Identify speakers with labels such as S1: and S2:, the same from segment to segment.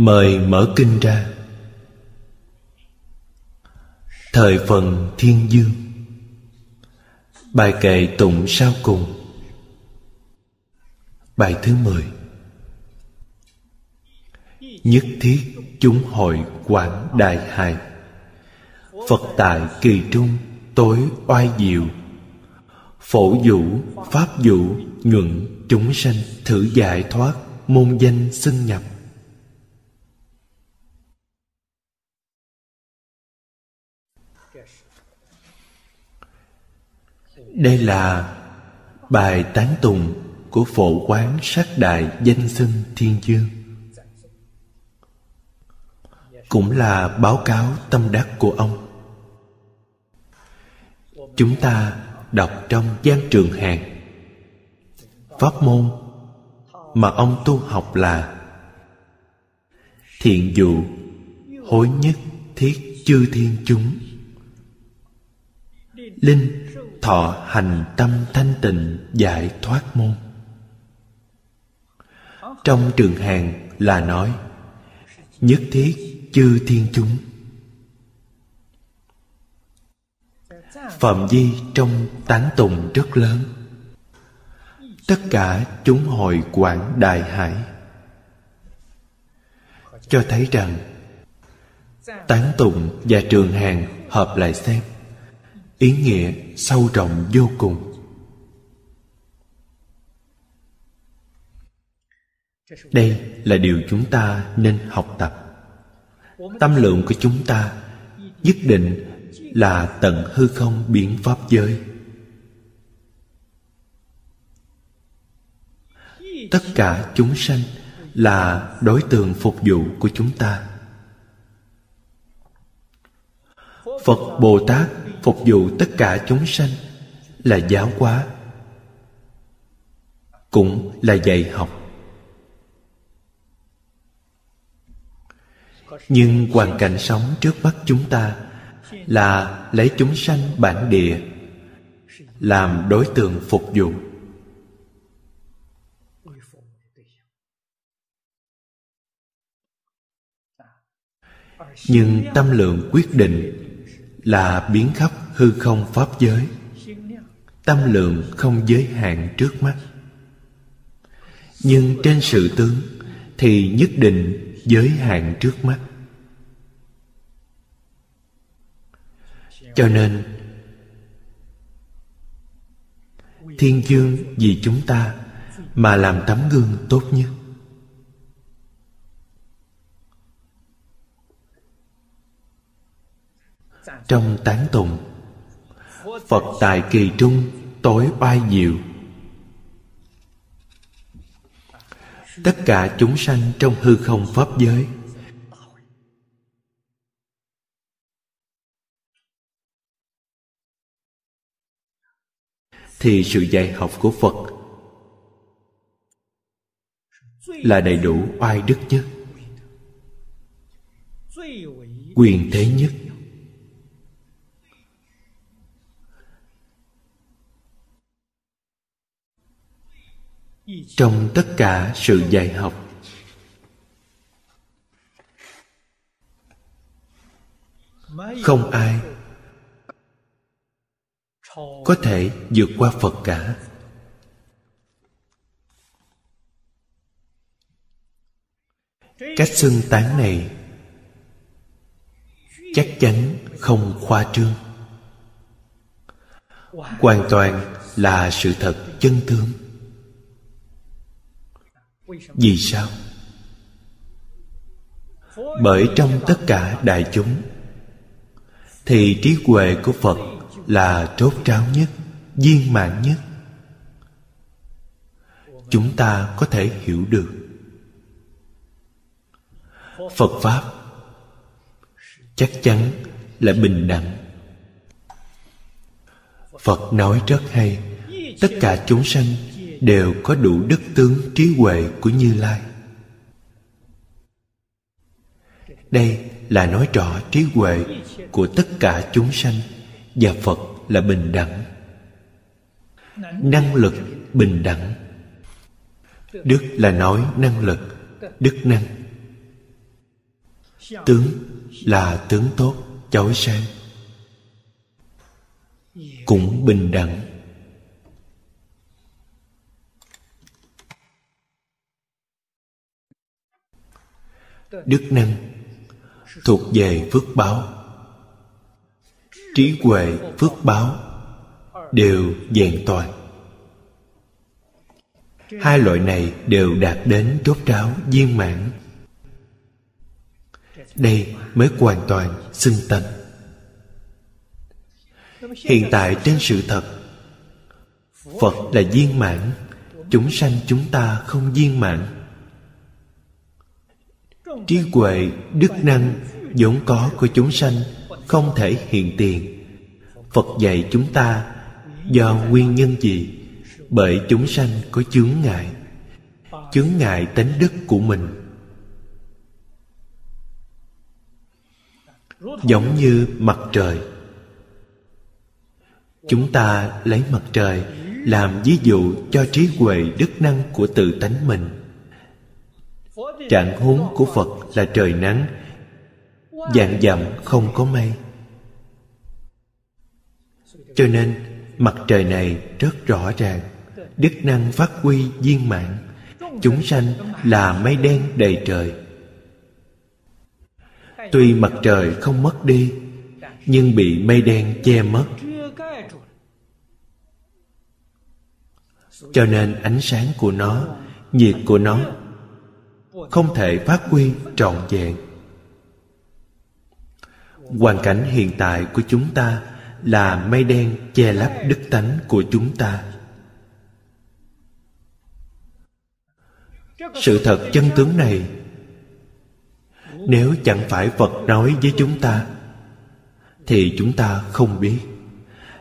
S1: mời mở kinh ra. Thời phần thiên dương. Bài kệ tụng sau cùng. Bài thứ mười. Nhất thiết chúng hội quảng đại hài. Phật tại kỳ trung tối oai diệu. Phổ vũ, pháp vũ, nhuận chúng sanh thử giải thoát môn danh xưng nhập. Đây là bài tán tùng của phổ quán sát đại danh xưng thiên dương cũng là báo cáo tâm đắc của ông. Chúng ta đọc trong gian trường hàng pháp môn mà ông tu học là thiện dụ hối nhất thiết chư thiên chúng. Linh thọ hành tâm thanh tịnh giải thoát môn. Trong trường hàng là nói, nhất thiết chư thiên chúng. Phạm vi trong tán tùng rất lớn. Tất cả chúng hội quảng đại hải. Cho thấy rằng tán tụng và trường hàng hợp lại xem ý nghĩa sâu rộng vô cùng. Đây là điều chúng ta nên học tập. Tâm lượng của chúng ta nhất định là tận hư không biến pháp giới. Tất cả chúng sanh là đối tượng phục vụ của chúng ta. Phật bồ tát phục vụ tất cả chúng sanh là giáo hóa, cũng là dạy học. Nhưng hoàn cảnh sống trước mắt chúng ta là lấy chúng sanh bản địa, làm đối tượng phục vụ. Nhưng tâm lượng quyết định là biến khắp hư không pháp giới. Tâm lượng không giới hạn trước mắt. Nhưng trên sự tướng thì nhất định giới hạn trước mắt. Cho nên, thiên dương vì chúng ta mà làm tấm gương tốt nhất. Trong tán tụng. Phật tại kỳ trung, tối oai diệu tất cả chúng sanh trong hư không pháp giới. Thì sự dạy học của phật là đầy đủ oai đức nhất, quyền thế nhất. Trong tất cả sự dạy học. Không ai có thể vượt qua phật cả. Cách xưng tán này chắc chắn không khoa trương. Hoàn toàn là sự thật chân tướng vì sao? Bởi trong tất cả đại chúng, thì trí huệ của phật là trốt tráo nhất, viên mãn nhất. Chúng ta có thể hiểu được. Phật pháp chắc chắn là bình đẳng. Phật nói rất hay, tất cả chúng sanh đều có đủ đức tướng trí huệ của như lai. Đây là nói rõ trí huệ của tất cả chúng sanh và phật là bình đẳng. Năng lực bình đẳng. Đức là nói năng lực, đức năng. Tướng là tướng tốt, chói sáng. Cũng bình đẳng. Đức năng thuộc về phước báo. Trí huệ phước báo đều vẹn toàn. Hai loại này đều đạt đến chốt ráo viên mãn. Đây mới hoàn toàn xưng tâm hiện tại trên sự thật, phật là viên mãn, chúng sanh chúng ta không viên mãn trí huệ, đức năng, vốn có của chúng sanh không thể hiện tiền. Phật dạy chúng ta do nguyên nhân gì? Bởi chúng sanh có chướng ngại. Chướng ngại tánh đức của mình. Giống như mặt trời. Chúng ta lấy mặt trời làm ví dụ cho trí huệ, đức năng của tự tánh mình trạng huống của phật là trời nắng, dạng dặm không có mây. Cho nên, mặt trời này rất rõ ràng, đức năng phát huy viên mãn, chúng sanh là mây đen đầy trời. Tuy mặt trời không mất đi, nhưng bị mây đen che mất. Cho nên ánh sáng của nó, nhiệt của nó không thể phát huy trọn vẹn. Hoàn cảnh hiện tại của chúng ta là mây đen che lấp đức tánh của chúng ta. Sự thật chân tướng này, nếu chẳng phải phật nói với chúng ta, thì chúng ta không biết.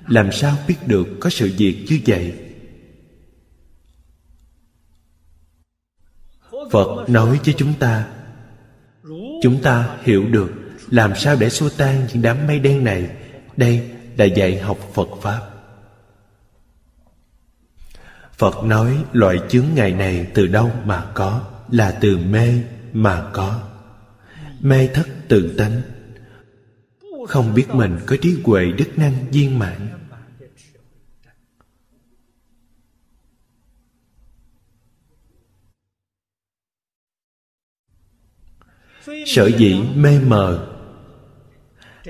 S1: Làm sao biết được có sự việc như vậy? Phật nói với chúng ta chúng ta hiểu được làm sao để xua tan những đám mây đen này. Đây là dạy học phật pháp. Phật nói, loại chướng ngại này từ đâu mà có? Là từ mê mà có. Mê thất tự tánh. Không biết mình có trí huệ đức năng viên mãn. Sở dĩ mê mờ.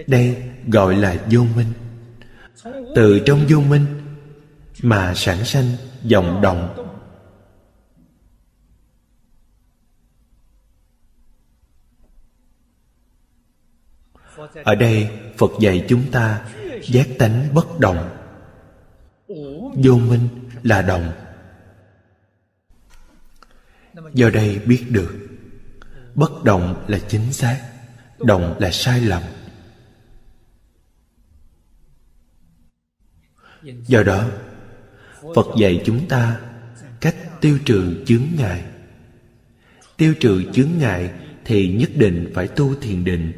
S1: Đây gọi là vô minh. Từ trong vô minh mà sản sanh vọng động. Ở đây phật dạy chúng ta giác tánh bất động. Vô minh là động. Do đây biết được bất động là chính xác động là sai lầm. Do đó, phật dạy chúng ta cách tiêu trừ chướng ngại. Tiêu trừ chướng ngại thì nhất định phải tu thiền định.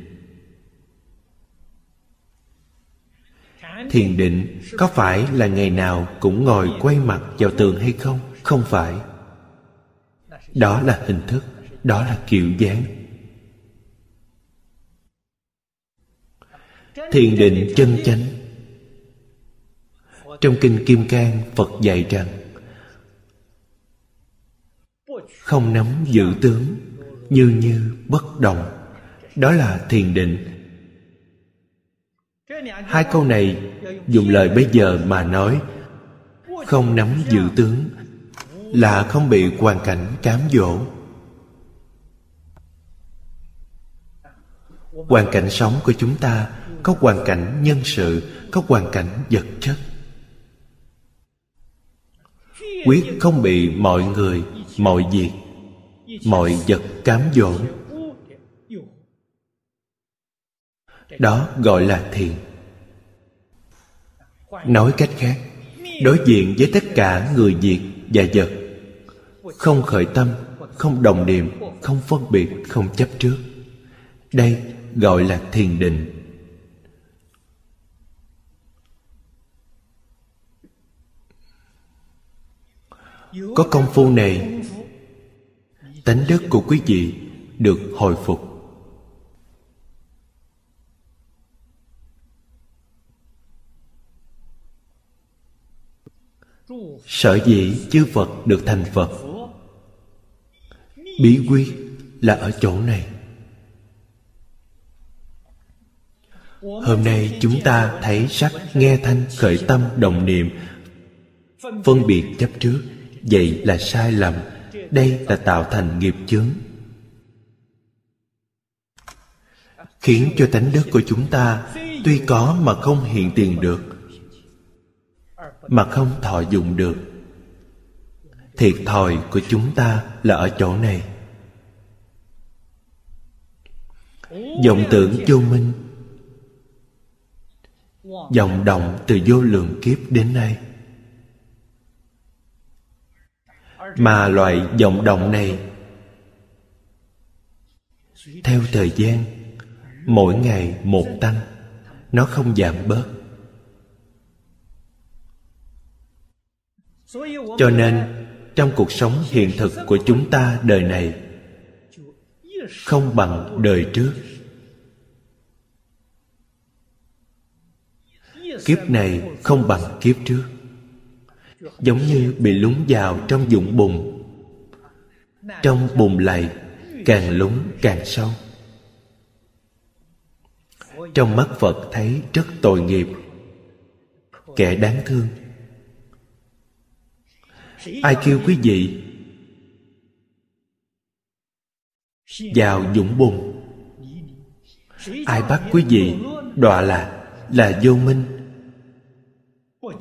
S1: Thiền định có phải là ngày nào cũng ngồi quay mặt vào tường hay không? Không phải. Đó là hình thức đó là kiểu dáng. Thiền định chân chánh. Trong kinh kim cang, phật dạy rằng, không nắm giữ tướng, như như bất động đó là thiền định. Hai câu này dùng lời bây giờ mà nói, không nắm giữ tướng là không bị hoàn cảnh cám dỗ. Hoàn cảnh sống của chúng ta, có hoàn cảnh nhân sự, có hoàn cảnh vật chất. Quyết không bị mọi người, mọi việc, mọi vật cám dỗ. Đó gọi là thiền nói cách khác, đối diện với tất cả người việc và vật, không khởi tâm, không đồng niệm, không phân biệt, không chấp trước. Đây gọi là thiền định. Có công phu này, tánh đức của quý vị được hồi phục. Sở dĩ chư phật được thành phật, bí quyết là ở chỗ này. Hôm nay chúng ta thấy sắc nghe thanh khởi tâm đồng niệm. Phân biệt chấp trước, vậy là sai lầm. Đây là tạo thành nghiệp chướng. Khiến cho tánh đức của chúng ta tuy có mà không hiện tiền được, mà không thọ dụng được. Thiệt thòi của chúng ta là ở chỗ này. Vọng tưởng vô minh vọng động từ vô lượng kiếp đến nay. Mà loại vọng động này, theo thời gian, mỗi ngày một tăng, nó không giảm bớt. Cho nên, trong cuộc sống hiện thực của chúng ta đời này, không bằng đời trước. Kiếp này không bằng kiếp trước. Giống như bị lún vào trong dụng bùn. Trong bùn lầy, càng lún càng sâu. Trong mắt phật thấy rất tội nghiệp, kẻ đáng thương. Ai kêu quý vị? Vào dũng bùn. Ai bắt quý vị? Đọa lạc là vô minh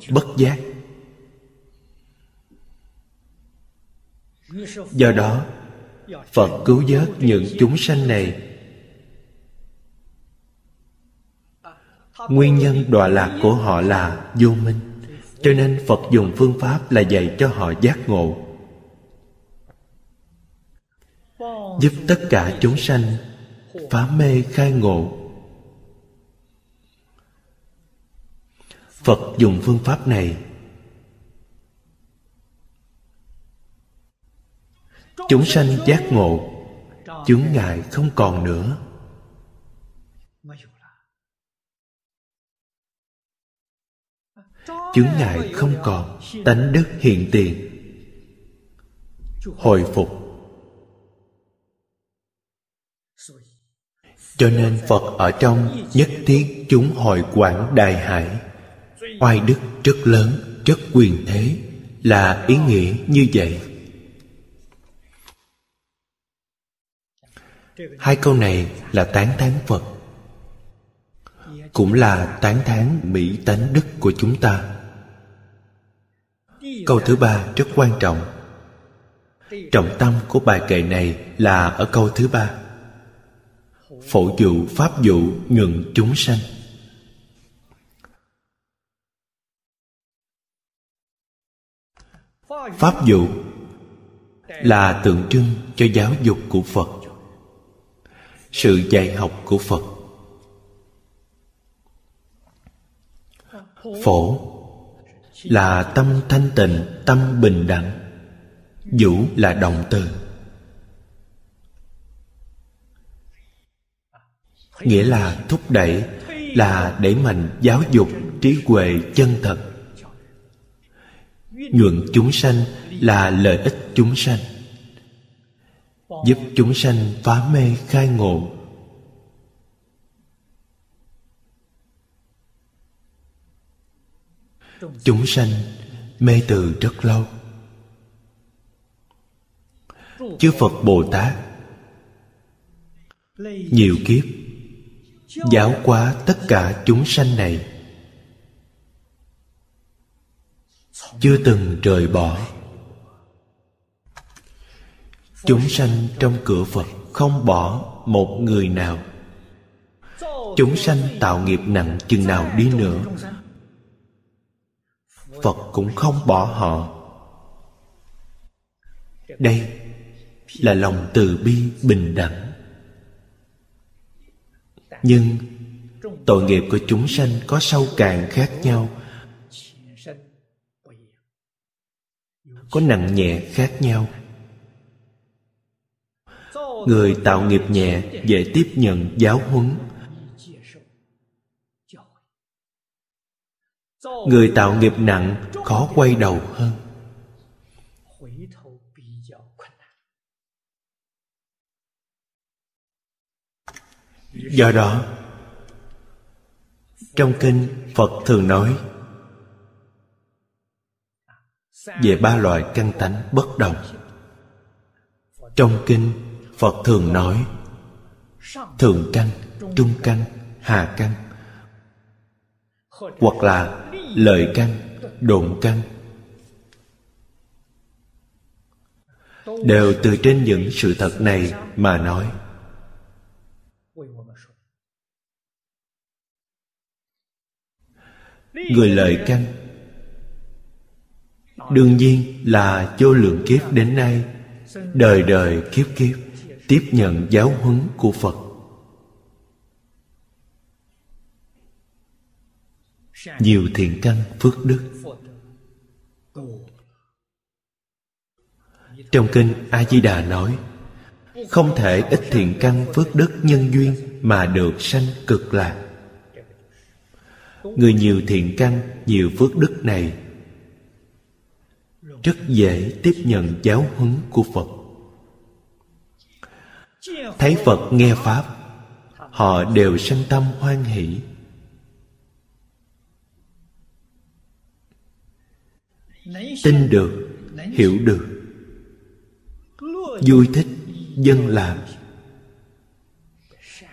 S1: bất giác. Do đó, phật cứu vớt những chúng sanh này. Nguyên nhân đọa lạc của họ là vô minh, cho nên phật dùng phương pháp là dạy cho họ giác ngộ. Giúp tất cả chúng sanh phá mê khai ngộ. Phật dùng phương pháp này. Chúng sanh giác ngộ, chướng ngại không còn nữa. Chướng ngại không còn, tánh đức hiện tiền. Hồi phục. Cho nên phật ở trong nhất thiết chúng hồi quản đại hải oai đức rất lớn, rất quyền thế, là ý nghĩa như vậy. Hai câu này là tán thán phật, cũng là tán thán mỹ tánh đức của chúng ta. Câu thứ ba rất quan trọng. Trọng tâm của bài kệ này là ở câu thứ ba. Phổ dụ, pháp dụ, ngừng chúng sanh. Pháp dụ là tượng trưng cho giáo dục của phật, sự dạy học của phật. Phổ là tâm thanh tịnh, tâm bình đẳng vũ là động từ. Nghĩa là thúc đẩy, là đẩy mạnh giáo dục trí huệ chân thật nhuận chúng sanh là lợi ích chúng sanh, giúp chúng sanh phá mê khai ngộ. Chúng sanh mê từ rất lâu. Chư phật bồ tát, nhiều kiếp giáo hóa tất cả chúng sanh này. Chưa từng rời bỏ. Chúng sanh trong cửa phật không bỏ một người nào. Chúng sanh tạo nghiệp nặng chừng nào đi nữa. Phật cũng không bỏ họ. Đây là lòng từ bi bình đẳng. Nhưng tội nghiệp của chúng sanh có sâu cạn khác nhau. Có nặng nhẹ khác nhau. Người tạo nghiệp nhẹ dễ tiếp nhận giáo huấn. Người tạo nghiệp nặng khó quay đầu hơn. Do đó, trong kinh phật thường nói về ba loại căn tánh bất đồng. Trong kinh, phật thường nói thượng căn trung căn hà căn hoặc là lợi căn độn căn đều từ trên những sự thật này mà nói. Người lợi căn đương nhiên là vô lượng kiếp đến nay, đời đời kiếp kiếp tiếp nhận giáo huấn của phật. Nhiều thiện căn phước đức. Trong kinh a di đà nói, không thể ít thiện căn phước đức nhân duyên mà được sanh cực lạc. Người nhiều thiện căn, nhiều phước đức này rất dễ tiếp nhận giáo huấn của phật. Thấy phật nghe pháp, họ đều sanh tâm hoan hỷ. Tin được, hiểu được. Vui thích dân làm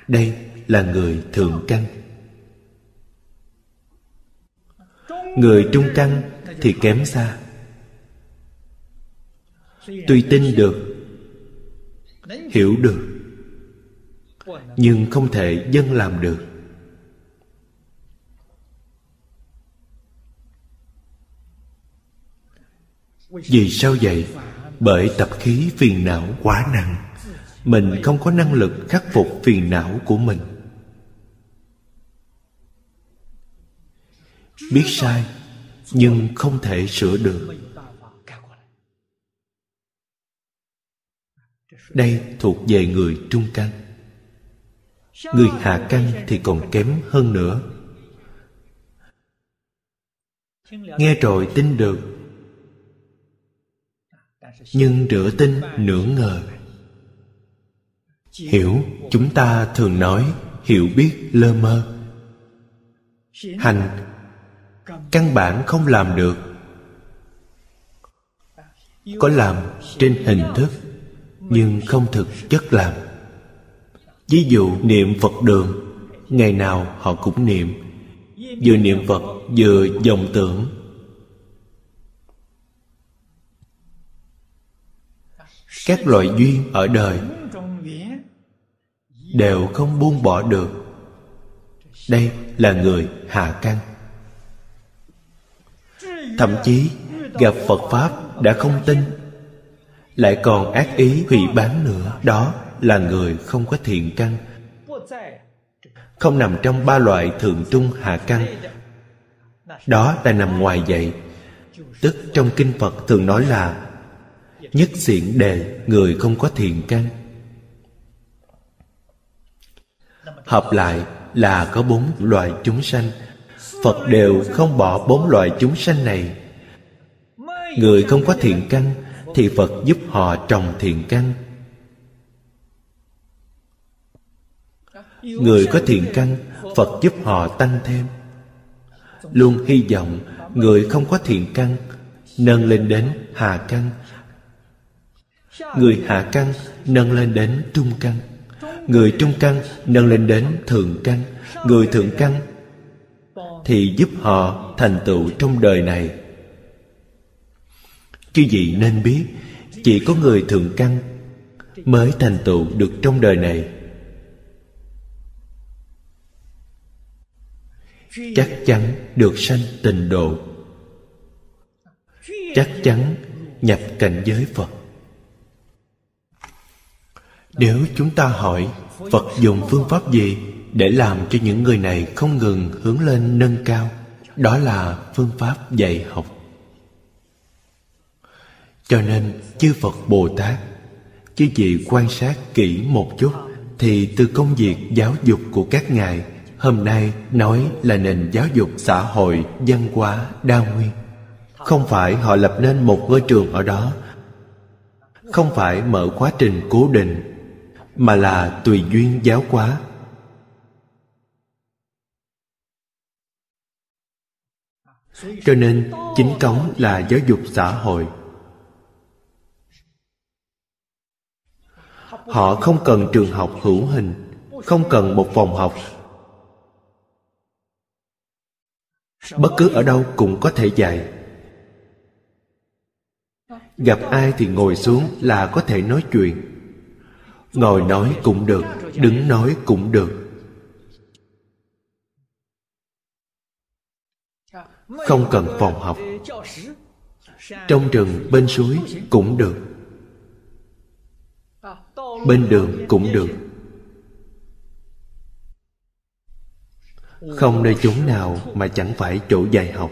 S1: đây là người thượng căn. Người trung căn thì kém xa tuy tin được, hiểu được, nhưng không thể dân làm được. Vì sao vậy? Bởi tập khí phiền não quá nặng. Mình không có năng lực khắc phục phiền não của mình. Biết sai, nhưng không thể sửa được. Đây thuộc về người trung căn. Người hạ căn thì còn kém hơn nữa. Nghe rồi tin được. Nhưng rửa tin nửa ngờ. Hiểu, chúng ta thường nói, hiểu biết lơ mơ. Hành, căn bản không làm được. Có làm trên hình thức nhưng không thực chất làm. Ví dụ niệm phật đường, ngày nào họ cũng niệm. Vừa niệm phật, vừa dòng tưởng. Các loại duyên ở đời đều không buông bỏ được. Đây là người hạ căn thậm chí gặp phật pháp đã không tin lại còn ác ý hủy bán nữa. Đó là người không có thiện căn, không nằm trong ba loại thượng trung hạ căn. Đó là nằm ngoài vậy tức trong kinh phật thường nói là nhất xiển đề, người không có thiện căn. Hợp lại là có bốn loại chúng sanh. Phật đều không bỏ bốn loại chúng sanh này. Người không có thiện căn thì phật giúp họ trồng thiện căn. Người có thiện căn, phật giúp họ tăng thêm. Luôn hy vọng người không có thiện căn, nâng lên đến hạ căn. Người hạ căn, nâng lên đến trung căn. Người trung căn, nâng lên đến thượng căn. Người thượng căn thì giúp họ thành tựu trong đời này chư vị nên biết, chỉ có người thượng căn mới thành tựu được trong đời này. Chắc chắn được sanh tình độ. Chắc chắn nhập cảnh giới phật. Nếu chúng ta hỏi phật dùng phương pháp gì để làm cho những người này không ngừng hướng lên nâng cao, đó là phương pháp dạy học cho nên chư phật bồ tát, chư vị quan sát kỹ một chút, thì từ công việc giáo dục của các ngài, hôm nay nói là nền giáo dục xã hội văn hóa đa nguyên. Không phải họ lập nên một ngôi trường ở đó, không phải mở quá trình cố định, mà là tùy duyên giáo hóa. Cho nên chính cống là giáo dục xã hội. Họ không cần trường học hữu hình, không cần một phòng học. Bất cứ ở đâu cũng có thể dạy. Gặp ai thì ngồi xuống là có thể nói chuyện. Ngồi nói cũng được, đứng nói cũng được. Không cần phòng học. Trong rừng, bên suối cũng được bên đường cũng được. Không nơi chốn nào mà chẳng phải chỗ dạy học.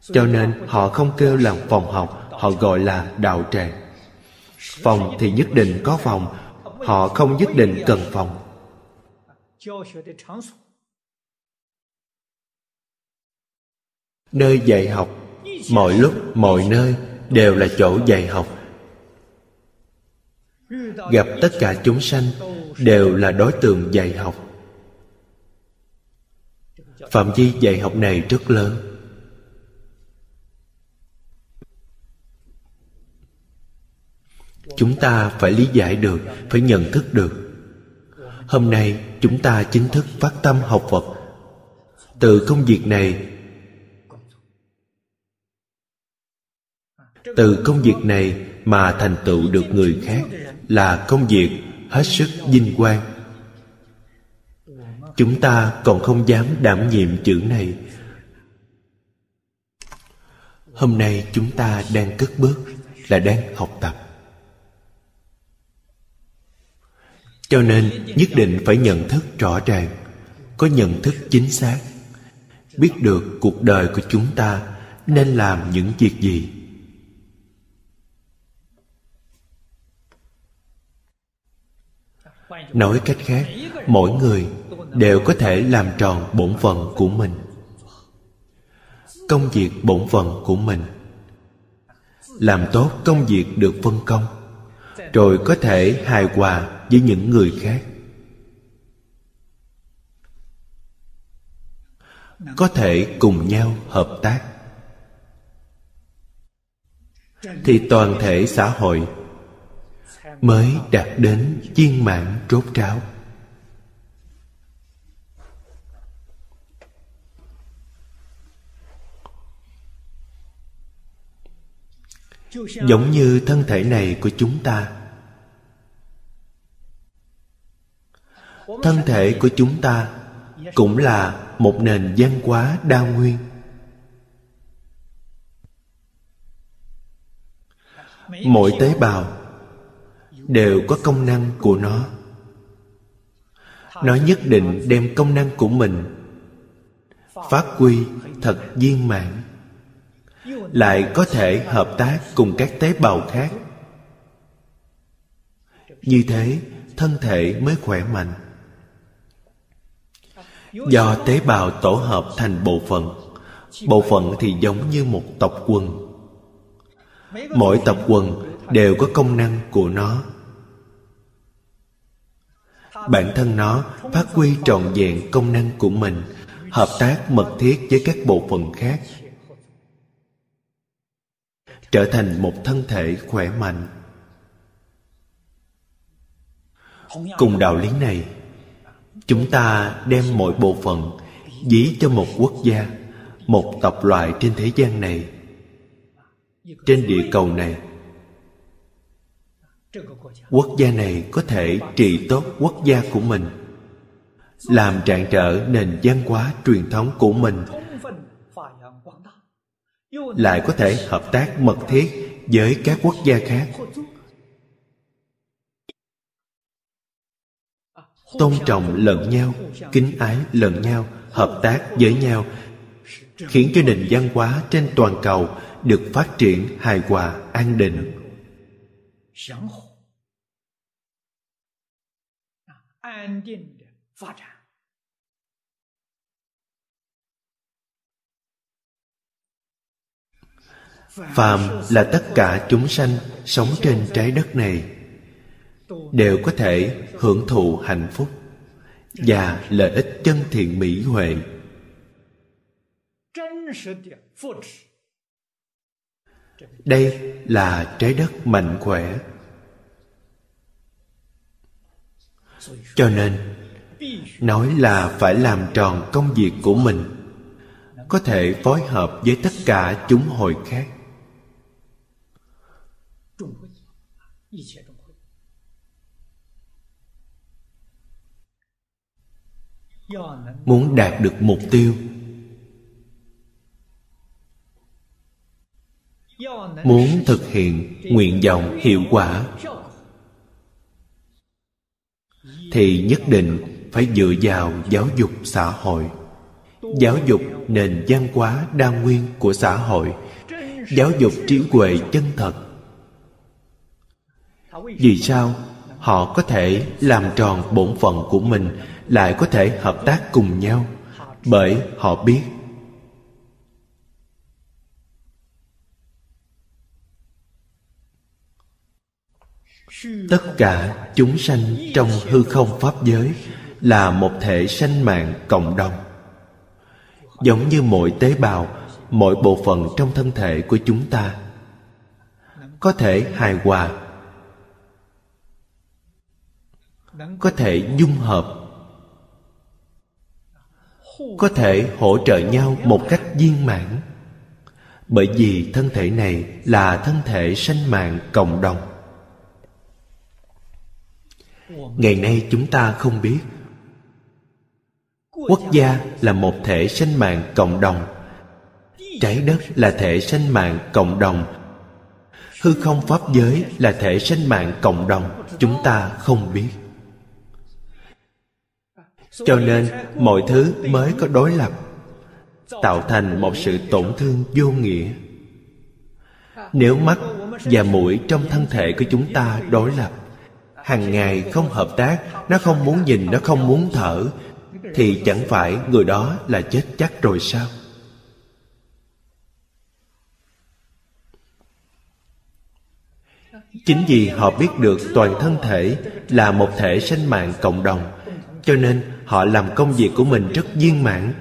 S1: Cho nên họ không kêu là phòng học, họ gọi là đạo tràng. Phòng thì nhất định có phòng, họ không nhất định cần phòng. Nơi dạy học mọi lúc, mọi nơi đều là chỗ dạy học. Gặp tất cả chúng sanh đều là đối tượng dạy học. Phạm vi dạy học này rất lớn. Chúng ta phải lý giải được, phải nhận thức được. Hôm nay, chúng ta chính thức phát tâm học phật. Từ công việc này từ công việc này mà thành tựu được người khác là công việc hết sức vinh quang. Chúng ta còn không dám đảm nhiệm chữ này. Hôm nay chúng ta đang cất bước, là đang học tập. Cho nên nhất định phải nhận thức rõ ràng, có nhận thức chính xác, biết được cuộc đời của chúng ta nên làm những việc gì. Nói cách khác, mỗi người đều có thể làm tròn bổn phận của mình. Công việc bổn phận của mình. Làm tốt công việc được phân công, rồi có thể hài hòa với những người khác. Có thể cùng nhau hợp tác. Thì toàn thể xã hội mới đạt đến viên mãn rốt ráo. Giống như thân thể này của chúng ta, thân thể của chúng ta cũng là một nền văn hóa đa nguyên. Mỗi tế bào đều có công năng của nó. Nó nhất định đem công năng của mình phát huy thật viên mãn, lại có thể hợp tác cùng các tế bào khác. Như thế, thân thể mới khỏe mạnh. Do tế bào tổ hợp thành bộ phận bộ phận thì giống như một tộc quần. Mỗi tộc quần đều có công năng của nó bản thân nó phát huy trọn vẹn công năng của mình, hợp tác mật thiết với các bộ phận khác. Trở thành một thân thể khỏe mạnh. Cùng đạo lý này, chúng ta đem mọi bộ phận dí cho một quốc gia, một tộc loại trên thế gian này. Trên địa cầu này quốc gia này có thể trị tốt quốc gia của mình, làm trạng trở nền văn hóa truyền thống của mình, lại có thể hợp tác mật thiết với các quốc gia khác. Tôn trọng lẫn nhau, kính ái lẫn nhau, hợp tác với nhau, khiến cho nền văn hóa trên toàn cầu được phát triển hài hòa, an định phàm là tất cả chúng sanh sống trên trái đất này đều có thể hưởng thụ hạnh phúc và lợi ích chân thiện mỹ huệ đây là trái đất mạnh khỏe. Cho nên, nói là phải làm tròn công việc của mình, có thể phối hợp với tất cả chúng hội khác. Muốn đạt được mục tiêu muốn thực hiện nguyện vọng hiệu quả. Thì nhất định phải dựa vào giáo dục xã hội. Giáo dục nền văn hóa đa nguyên của xã hội. Giáo dục trí huệ chân thật. Vì sao họ có thể làm tròn bổn phận của mình lại có thể hợp tác cùng nhau? Bởi họ biết tất cả chúng sanh trong hư không pháp giới là một thể sanh mạng cộng đồng. Giống như mỗi tế bào, mỗi bộ phận trong thân thể của chúng ta có thể hài hòa, có thể dung hợp, có thể hỗ trợ nhau một cách viên mãn. Bởi vì thân thể này là thân thể sanh mạng cộng đồng ngày nay chúng ta không biết. Quốc gia là một thể sanh mạng cộng đồng. Trái đất là thể sanh mạng cộng đồng. Hư không pháp giới là thể sanh mạng cộng đồng. Chúng ta không biết. Cho nên, mọi thứ mới có đối lập, tạo thành một sự tổn thương vô nghĩa. Nếu mắt và mũi trong thân thể của chúng ta đối lập hàng ngày không hợp tác, nó không muốn nhìn, nó không muốn thở, thì chẳng phải người đó là chết chắc rồi sao? Chính vì họ biết được toàn thân thể là một thể sinh mạng cộng đồng, cho nên họ làm công việc của mình rất viên mãn,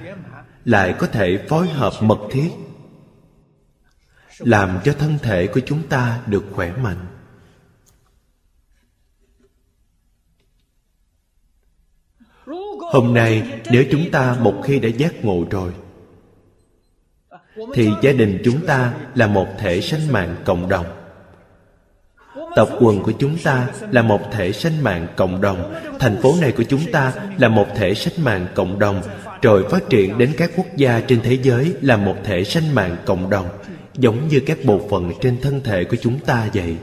S1: lại có thể phối hợp mật thiết, làm cho thân thể của chúng ta được khỏe mạnh. Hôm nay, nếu chúng ta một khi đã giác ngộ rồi, thì gia đình chúng ta là một thể sanh mạng cộng đồng. Tộc quần của chúng ta là một thể sanh mạng cộng đồng, thành phố này của chúng ta là một thể sanh mạng cộng đồng, rồi phát triển đến các quốc gia trên thế giới là một thể sanh mạng cộng đồng, giống như các bộ phận trên thân thể của chúng ta vậy.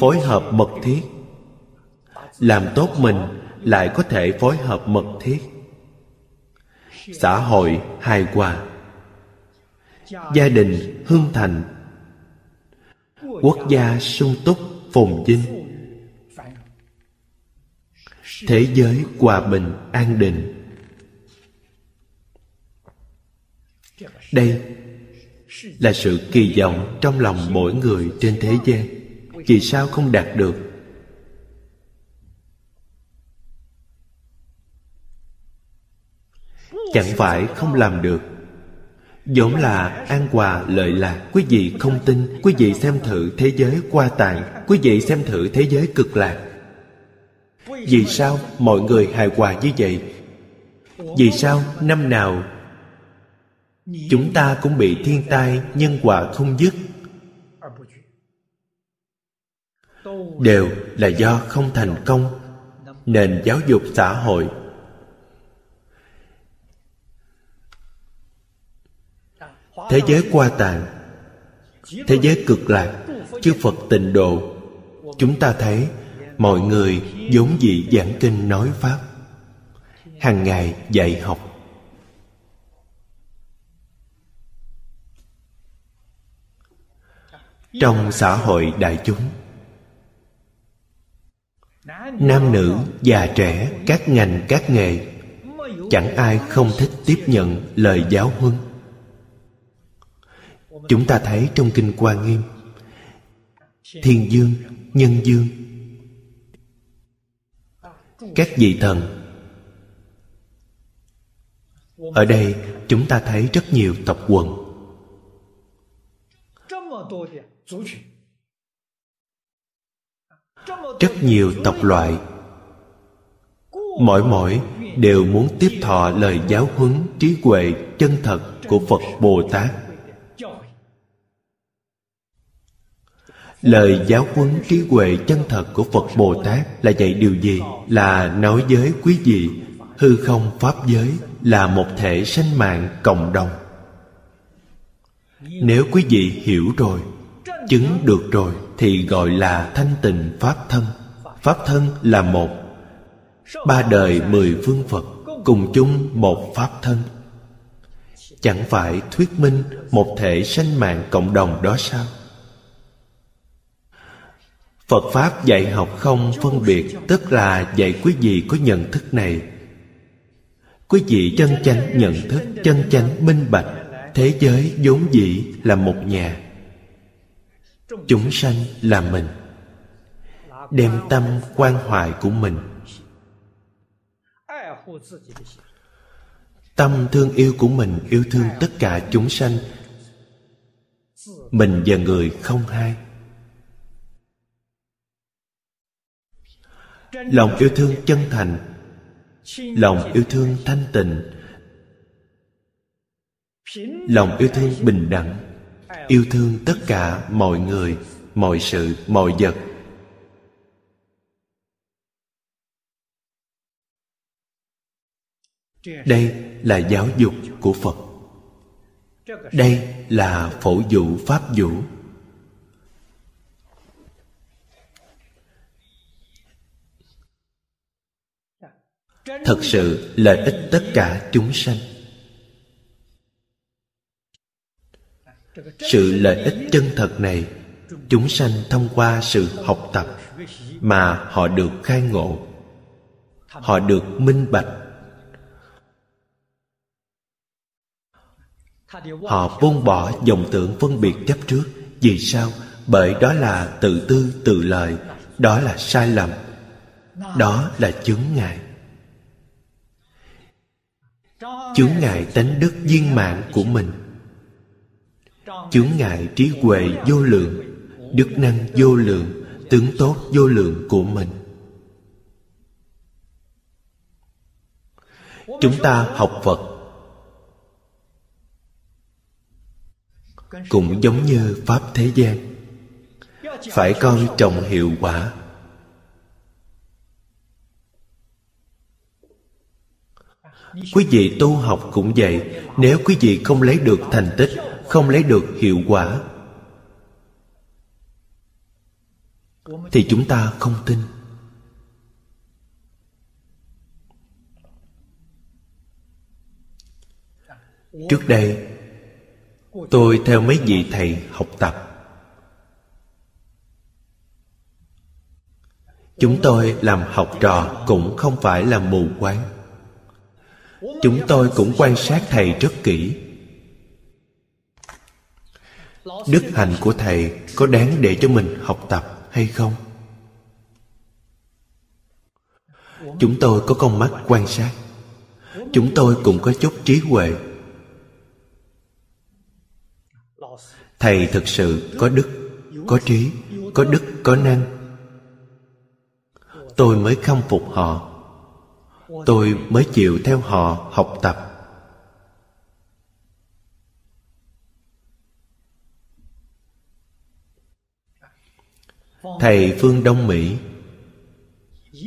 S1: Phối hợp mật thiết, làm tốt mình lại có thể phối hợp mật thiết. Xã hội hài hòa. Gia đình hưng thành. Quốc gia sung túc, phồn vinh. Thế giới hòa bình, an định. Đây là sự kỳ vọng trong lòng mỗi người trên thế gian. Vì sao không đạt được? Chẳng phải không làm được. Vốn là an hòa, lợi lạc, quý vị không tin, quý vị xem thử thế giới qua tạng quý vị xem thử thế giới cực lạc. Vì sao mọi người hài hòa như vậy? Vì sao năm nào chúng ta cũng bị thiên tai, nhân quả không dứt? Đều là do không thành công. Nền giáo dục xã hội thế giới qua tạng thế giới cực lạc, chư phật tịnh độ. Chúng ta thấy mọi người vốn dị giảng kinh nói pháp, hàng ngày dạy học. Trong xã hội đại chúng, nam nữ già trẻ, các ngành, các nghề, chẳng ai không thích tiếp nhận lời giáo huấn chúng ta thấy trong kinh quan nghiêm. Thiên dương, nhân dương. Các vị thần. Ở đây, chúng ta thấy rất nhiều tộc quần. Rất nhiều tộc loại. Mỗi mỗi đều muốn tiếp thọ lời giáo huấn trí huệ chân thật của phật bồ tát. Lời giáo huấn trí huệ chân thật của phật bồ tát là dạy điều gì? Là nói với quý vị, hư không pháp giới là một thể sanh mạng cộng đồng. Nếu quý vị hiểu rồi, chứng được rồi, thì gọi là thanh tịnh pháp thân. Pháp thân là một, ba đời mười phương phật cùng chung một pháp thân. Chẳng phải thuyết minh một thể sanh mạng cộng đồng đó sao? Phật pháp dạy học không phân biệt, tức là dạy quý vị có nhận thức này. Quý vị chân chánh nhận thức, chân chánh minh bạch, thế giới vốn dĩ là một nhà. Chúng sanh là mình, đem tâm quan hoại của mình. Tâm thương yêu của mình yêu thương tất cả chúng sanh. Mình và người không hai. Lòng yêu thương chân thành. Lòng yêu thương thanh tịnh. Lòng yêu thương bình đẳng. Yêu thương tất cả mọi người, mọi sự, mọi vật. Đây là giáo dục của phật. Đây là phổ dụ pháp dụ. Thật sự lợi ích tất cả chúng sanh. Sự lợi ích chân thật này, chúng sanh thông qua sự học tập mà họ được khai ngộ. Họ được minh bạch. Họ buông bỏ dòng tưởng phân biệt chấp trước. Vì sao? Bởi đó là tự tư, tự lợi. Đó là sai lầm. Đó là chướng ngại chướng ngại tánh đức viên mạng của mình. Chướng ngại trí huệ vô lượng, đức năng vô lượng, tướng tốt vô lượng của mình. Chúng ta học phật. Cũng giống như pháp thế gian, phải coi trọng hiệu quả. Quý vị tu học cũng vậy, nếu quý vị không lấy được thành tích, không lấy được hiệu quả, thì chúng ta không tin. Trước đây, tôi theo mấy vị thầy học tập. Chúng tôi làm học trò cũng không phải là mù quáng chúng tôi cũng quan sát thầy rất kỹ. Đức hạnh của thầy có đáng để cho mình học tập hay không? Chúng tôi có con mắt quan sát. Chúng tôi cũng có chút trí huệ. Thầy thực sự có đức, có trí, có đức, có năng. Tôi mới khâm phục họ tôi mới chịu theo họ học tập. Thầy phương đông mỹ,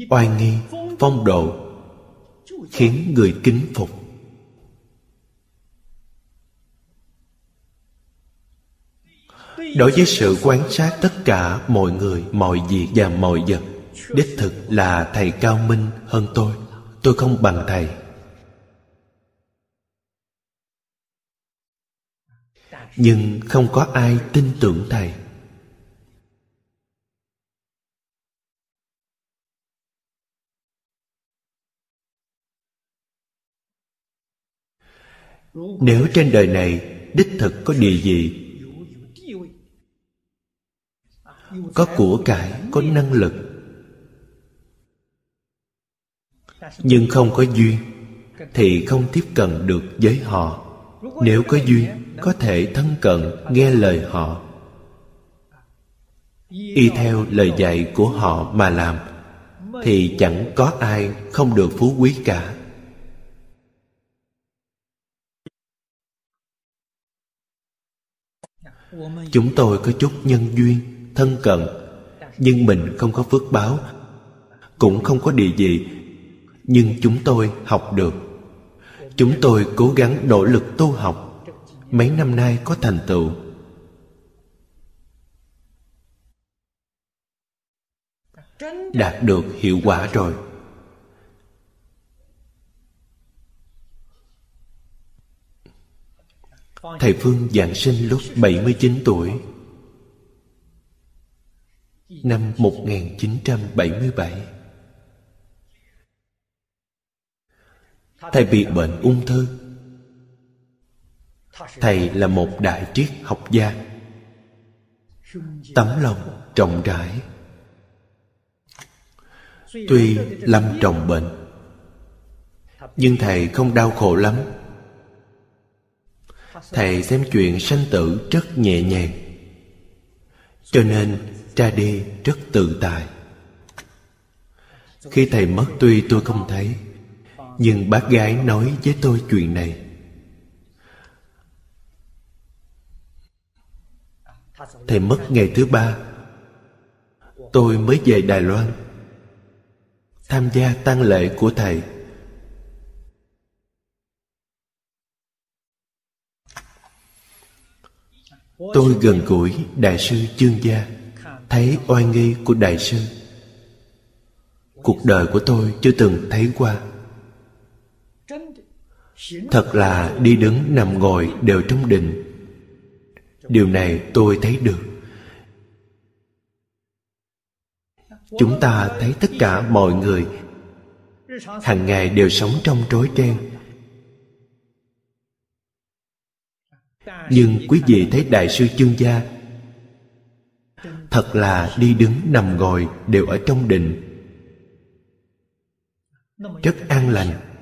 S1: oai nghi phong độ, khiến người kính phục. Đối với sự quan sát tất cả mọi người, mọi việc và mọi vật, đích thực là thầy cao minh hơn tôi tôi không bằng thầy. Nhưng không có ai tin tưởng thầy. Nếu trên đời này đích thực có địa vị, có của cải, có năng lực nhưng không có duyên, thì không tiếp cận được với họ. Nếu có duyên, có thể thân cận nghe lời họ. Y theo lời dạy của họ mà làm, thì chẳng có ai không được phú quý cả. Chúng tôi có chút nhân duyên, thân cận, nhưng mình không có phước báo, cũng không có địa vị nhưng chúng tôi học được. Chúng tôi cố gắng nỗ lực tu học. Mấy năm nay có thành tựu. Đạt được hiệu quả rồi. Thầy Phương giảng sinh lúc 79 tuổi. Năm 1977 Thầy bị bệnh ung thư, Thầy là một đại triết học gia. Tấm lòng rộng rãi. Tuy lâm trọng bệnh, Nhưng Thầy không đau khổ lắm. Thầy xem chuyện sanh tử rất nhẹ nhàng, Cho nên ra đi rất tự tại. Khi Thầy mất tuy tôi không thấy nhưng bác gái nói với tôi chuyện này. Thầy mất ngày thứ ba. Tôi mới về Đài Loan. Tham gia tang lễ của Thầy. Tôi gần gũi Đại sư Chương Gia, Thấy oai nghi của Đại sư. Cuộc đời của tôi chưa từng thấy qua. Thật là đi đứng nằm ngồi đều trong định. Điều này tôi thấy được. Chúng ta thấy tất cả mọi người. Hàng ngày đều sống trong rối ren nhưng quý vị thấy đại sư chương gia? Thật là đi đứng nằm ngồi đều ở trong định. Rất an lành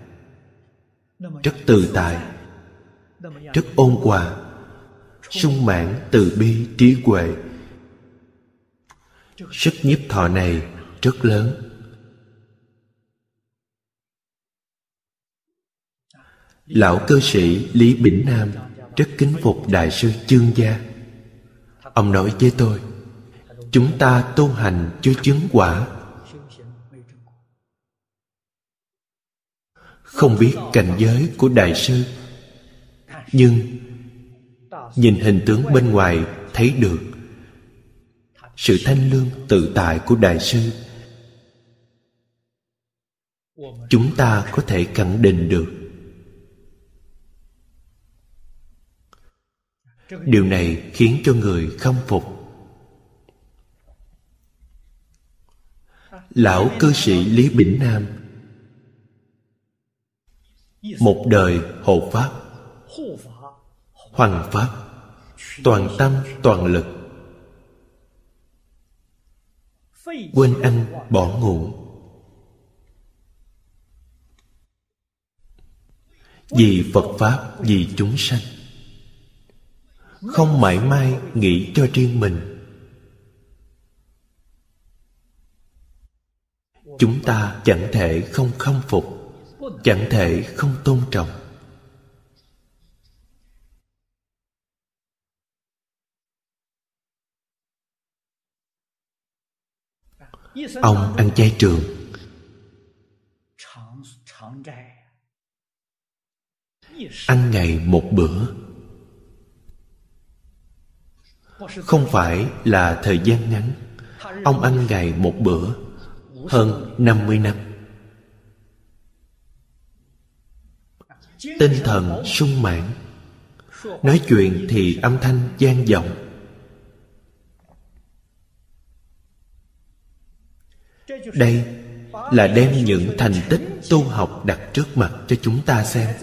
S1: rất tự tại. Rất ôn hòa. Sung mãn từ bi trí huệ. Sức nhiếp thọ này rất lớn. Lão cơ sĩ lý bỉnh nam rất kính phục đại sư chương gia. Ông nói với tôi, chúng ta tu hành chưa chứng quả không biết cảnh giới của đại sư. Nhưng nhìn hình tướng bên ngoài thấy được sự thanh lương tự tại của đại sư. Chúng ta có thể khẳng định được. Điều này khiến cho người khâm phục. Lão cư sĩ lý bỉnh nam một đời hộ pháp, hoằng pháp, toàn tâm, toàn lực. Quên ăn bỏ ngủ. Vì phật pháp, vì chúng sanh. Không mãi mai nghĩ cho riêng mình. Chúng ta chẳng thể không khâm phục chẳng thể không tôn trọng. Ông ăn chay trường. Ăn ngày một bữa. Không phải là thời gian ngắn. Ông ăn ngày một bữa hơn 50 năm. Tinh thần sung mãn. Nói chuyện thì âm thanh gian vọng. Đây là đem những thành tích tu học đặt trước mặt cho chúng ta xem.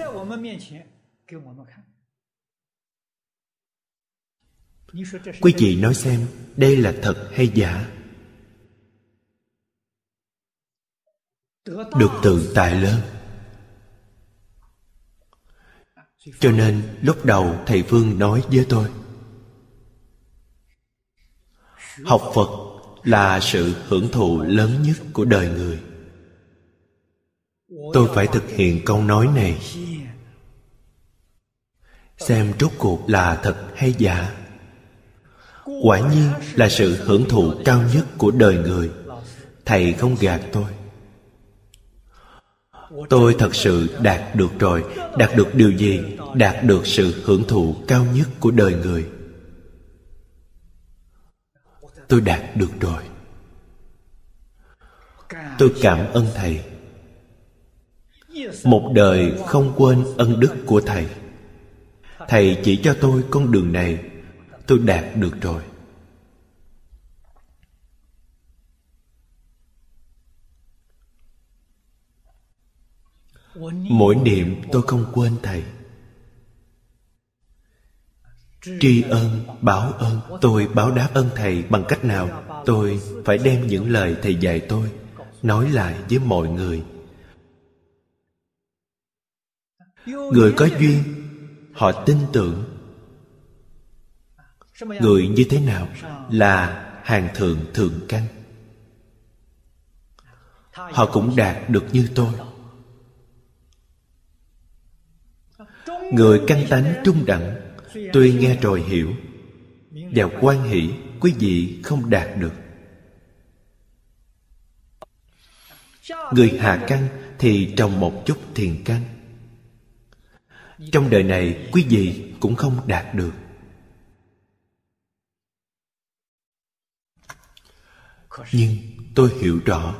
S1: Quý vị nói xem, đây là thật hay giả? Được tự tại lớn. Cho nên lúc đầu thầy phương nói với tôi, học phật là sự hưởng thụ lớn nhất của đời người. Tôi phải thực hiện câu nói này. Xem rốt cuộc là thật hay giả. Quả nhiên là sự hưởng thụ cao nhất của đời người. Thầy không gạt tôi tôi thật sự đạt được rồi, đạt được điều gì? Đạt được sự hưởng thụ cao nhất của đời người. Tôi đạt được rồi. Tôi cảm ơn thầy. Một đời không quên ân đức của thầy. Thầy chỉ cho tôi con đường này. Tôi đạt được rồi. Mỗi niệm tôi không quên, thầy. Tri ân, báo ơn tôi báo đáp ơn thầy bằng cách nào? Tôi phải đem những lời thầy dạy tôi, nói lại với mọi người. Người có duyên, họ tin tưởng. Người như thế nào? Là hàng thượng thượng căn họ cũng đạt được như tôi. Người căn tánh trung đẳng, tuy nghe rồi hiểu, và quan hỷ quý vị không đạt được. Người hạ căn thì trồng một chút thiền căn trong đời này, quý vị cũng không đạt được. Nhưng tôi hiểu rõ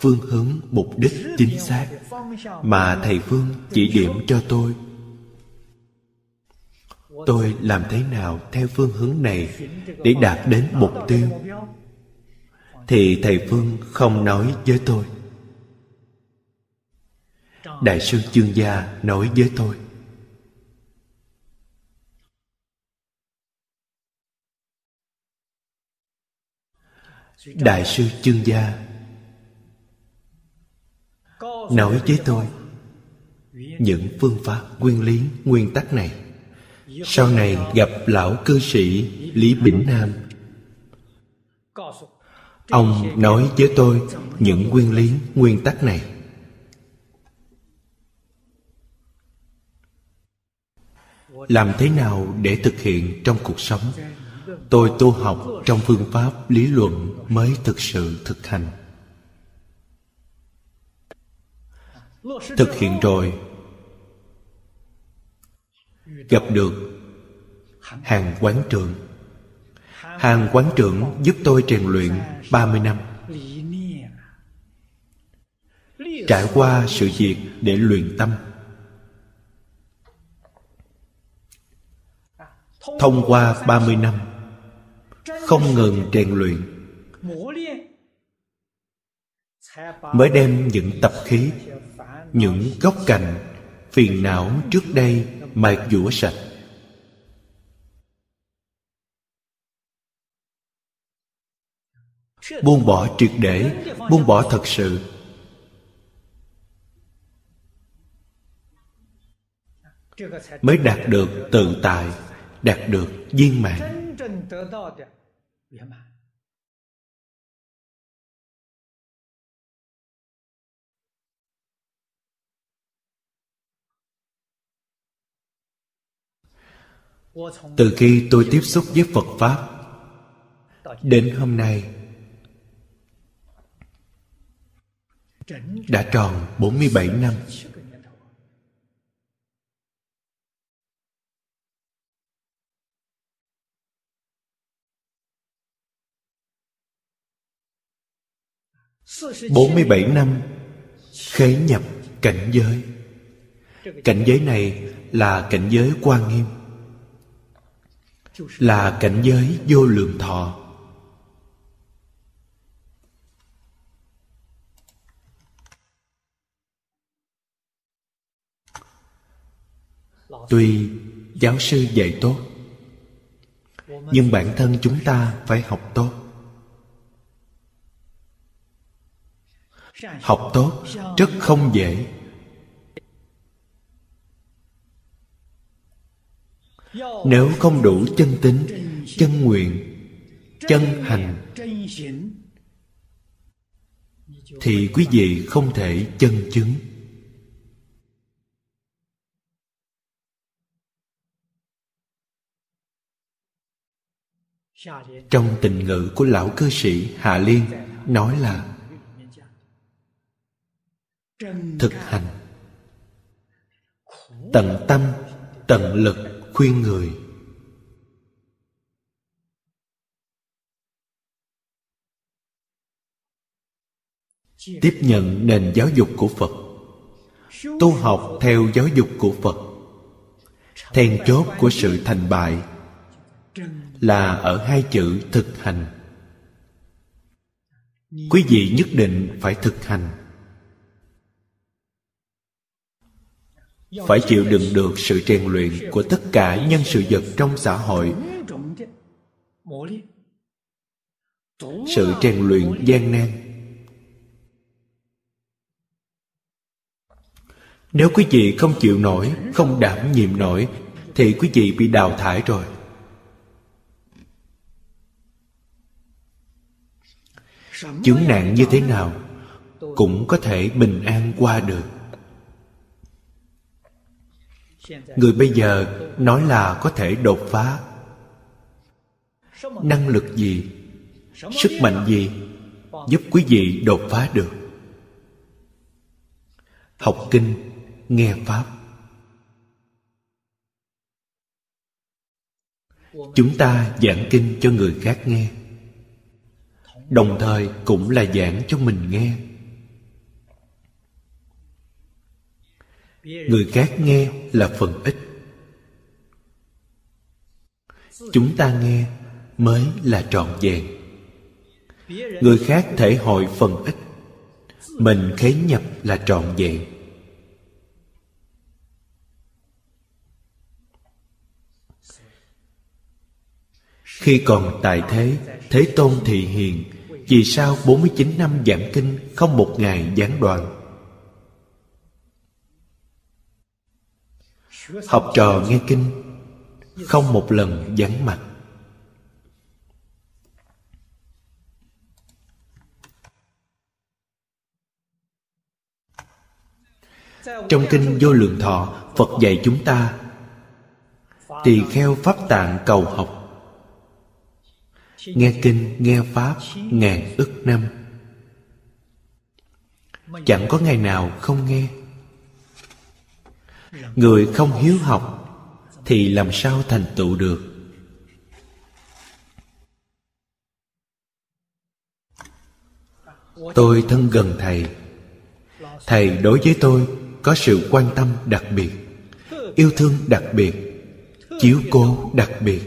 S1: phương hướng mục đích chính xác mà thầy phương chỉ điểm cho tôi. Tôi làm thế nào theo phương hướng này để đạt đến mục tiêu? Thì thầy phương không nói với tôi. Đại sư chương gia nói với tôi. Đại sư chương gia nói với tôi, những phương pháp nguyên lý, nguyên tắc này, sau này gặp lão cư sĩ lý bỉnh nam. Ông nói với tôi những nguyên lý, nguyên tắc này. Làm thế nào để thực hiện trong cuộc sống? Tôi tu học trong phương pháp lý luận mới thực sự thực hành. Thực hiện rồi. Gặp được hàng quán trưởng. Hàng quán trưởng giúp tôi rèn luyện 30 năm. Trải qua sự việc để luyện tâm. Thông qua 30 năm, không ngừng rèn luyện, mới đem những tập khí những góc cạnh phiền não trước đây mài dũa sạch. Buông bỏ triệt để, buông bỏ thật sự. Mới đạt được tự tại, đạt được viên mãn. từ khi tôi tiếp xúc với phật pháp, đến hôm nay, đã tròn 47 năm. Bốn mươi bảy năm khế nhập cảnh giới. Cảnh giới này là cảnh giới quan nghiêm là cảnh giới vô lượng thọ. Tuy giáo sư dạy tốt, nhưng bản thân chúng ta phải học tốt. Học tốt rất không dễ. Nếu không đủ chân tính, chân nguyện, chân hành, thì quý vị không thể chân chứng. Trong tình ngữ của lão cư sĩ hạ liên, nói là, thực hành, tận tâm, tận lực khuyên người. Tiếp nhận nền giáo dục của phật. Tu học theo giáo dục của phật. Then chốt của sự thành bại là ở hai chữ thực hành. Quý vị nhất định phải thực hành. Phải chịu đựng được sự rèn luyện của tất cả nhân sự vật trong xã hội. Sự rèn luyện gian nan. Nếu quý vị không chịu nổi, không đảm nhiệm nổi, thì quý vị bị đào thải rồi. Chướng nạn như thế nào cũng có thể bình an qua được người bây giờ nói là có thể đột phá. Năng lực gì? Sức mạnh gì? Giúp quý vị đột phá được. Học kinh, nghe pháp. Chúng ta giảng kinh cho người khác nghe. Đồng thời cũng là giảng cho mình nghe. Người khác nghe là phần ít. Chúng ta nghe mới là trọn vẹn. Người khác thể hội phần ít. Mình khế nhập là trọn vẹn. Khi còn tại thế thế tôn thị hiền, vì sao 49 năm giảng kinh không một ngày gián đoạn? Học trò nghe kinh, không một lần vắng mặt. Trong kinh vô lượng thọ, phật dạy chúng ta, tỳ kheo pháp tạng cầu học. Nghe kinh, nghe pháp, ngàn ức năm. Chẳng có ngày nào không nghe người không hiếu học thì làm sao thành tựu được? Tôi thân gần thầy. Thầy đối với tôi có sự quan tâm đặc biệt, yêu thương đặc biệt, chiếu cố đặc biệt.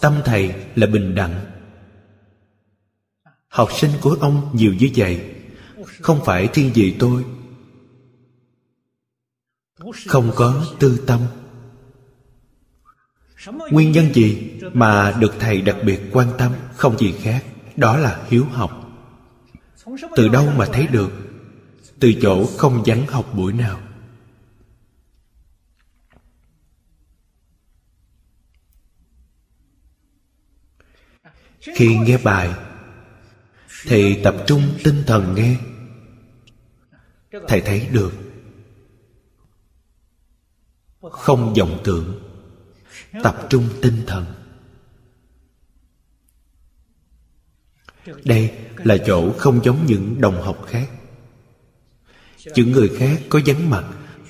S1: Tâm thầy là bình đẳng. Học sinh của ông nhiều như vậy không phải thiên vị tôi. Không có tư tâm. Nguyên nhân gì mà được thầy đặc biệt quan tâm không gì khác, đó là hiếu học. Từ đâu mà thấy được? Từ chỗ không vắng học buổi nào. Khi nghe bài thì tập trung tinh thần nghe thầy thấy được. Không vọng tưởng. Tập trung tinh thần. Đây là chỗ không giống những đồng học khác. Những người khác có vắng mặt,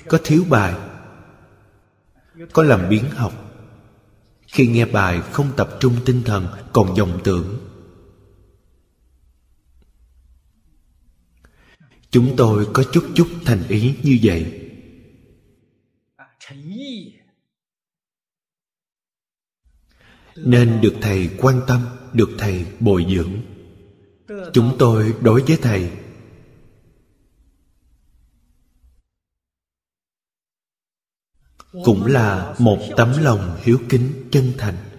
S1: có thiếu bài, có làm biến học. Khi nghe bài không tập trung tinh thần, còn vọng tưởng. Chúng tôi có chút chút thành ý như vậy. Nên được thầy quan tâm, được thầy bồi dưỡng. Chúng tôi đối với thầy. Cũng là một tấm lòng hiếu kính chân thành.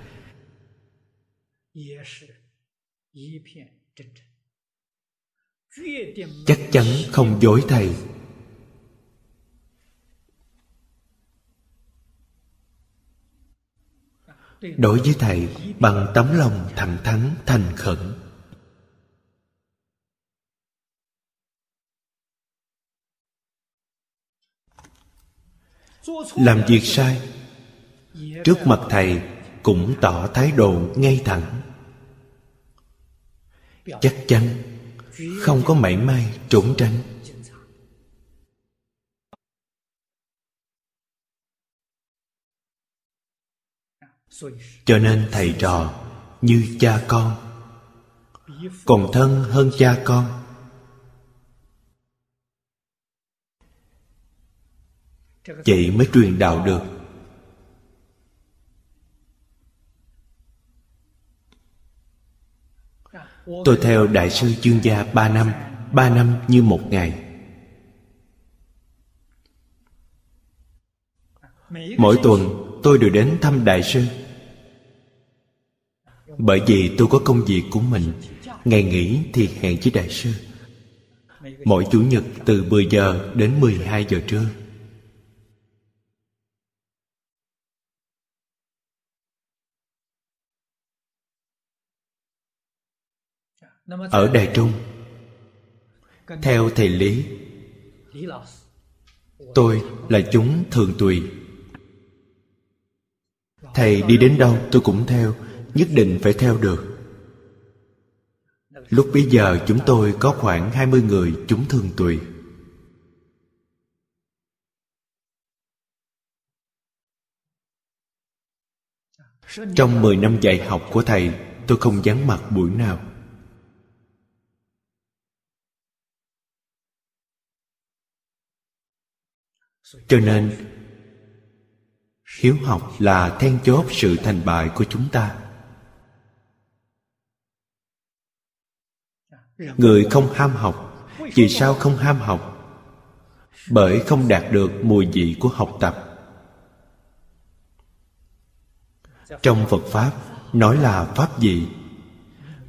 S1: Chắc chắn không dối thầy. Đối với thầy, bằng tấm lòng thẳng thắn, thành khẩn. Làm việc sai, trước mặt thầy cũng tỏ thái độ ngay thẳng. Chắc chắn không có mảy may trốn tránh. Cho nên thầy trò như cha con, còn thân hơn cha con. Vậy mới truyền đạo được. Tôi theo đại sư chương gia ba năm ba năm như một ngày. Mỗi tuần, tôi đều đến thăm đại sư. Bởi vì tôi có công việc của mình, Ngày nghỉ thì hẹn với đại sư. Mỗi chủ nhật từ 10 giờ đến 12 giờ trưa. Ở Đài Trung. Theo thầy Lý, Tôi là chúng thường tùy. Thầy đi đến đâu tôi cũng theo, Nhất định phải theo được. Lúc bấy giờ chúng tôi có khoảng 20 người chúng thường tùy. Trong 10 năm dạy học của thầy, Tôi không vắng mặt buổi nào. Cho nên, Hiếu học là then chốt sự thành bại của chúng ta. Người không ham học, Vì sao không ham học? Bởi không đạt được mùi vị của học tập. Trong Phật Pháp, Nói là Pháp gì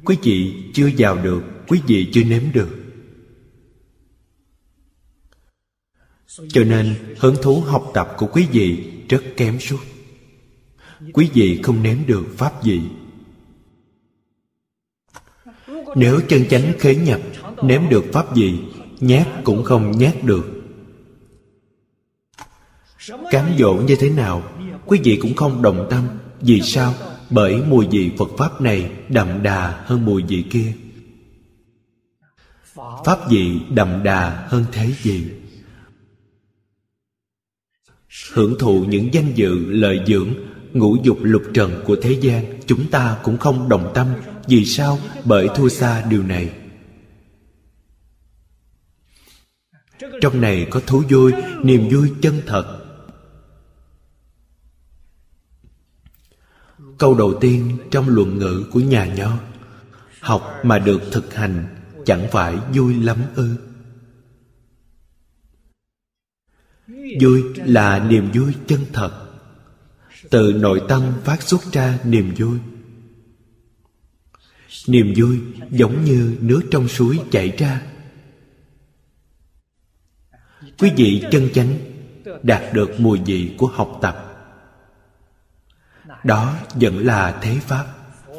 S1: Quý vị chưa vào được, Quý vị chưa nếm được. Cho nên, hứng thú học tập của quý vị rất kém suốt. Quý vị không nếm được Pháp gì nếu chân chánh khế nhập, Nếm được pháp gì Nhát cũng không nhát được. Cám dỗ như thế nào, Quý vị cũng không đồng tâm. Vì sao? Bởi mùi vị Phật Pháp này Đậm đà hơn mùi vị kia. Pháp vị đậm đà hơn thế gì Hưởng thụ những danh dự, lợi dưỡng, Ngũ dục lục trần của thế gian, Chúng ta cũng không đồng tâm. Vì sao? Bởi thua xa điều này. Trong này có thú vui, Niềm vui chân thật. Câu đầu tiên trong luận ngữ của nhà nho. Học mà được thực hành Chẳng phải vui lắm ư. Vui là niềm vui chân thật. Từ nội tâm phát xuất ra niềm vui. Niềm vui giống như nước trong suối chảy ra. Quý vị chân chánh đạt được mùi vị của học tập. Đó vẫn là thế pháp.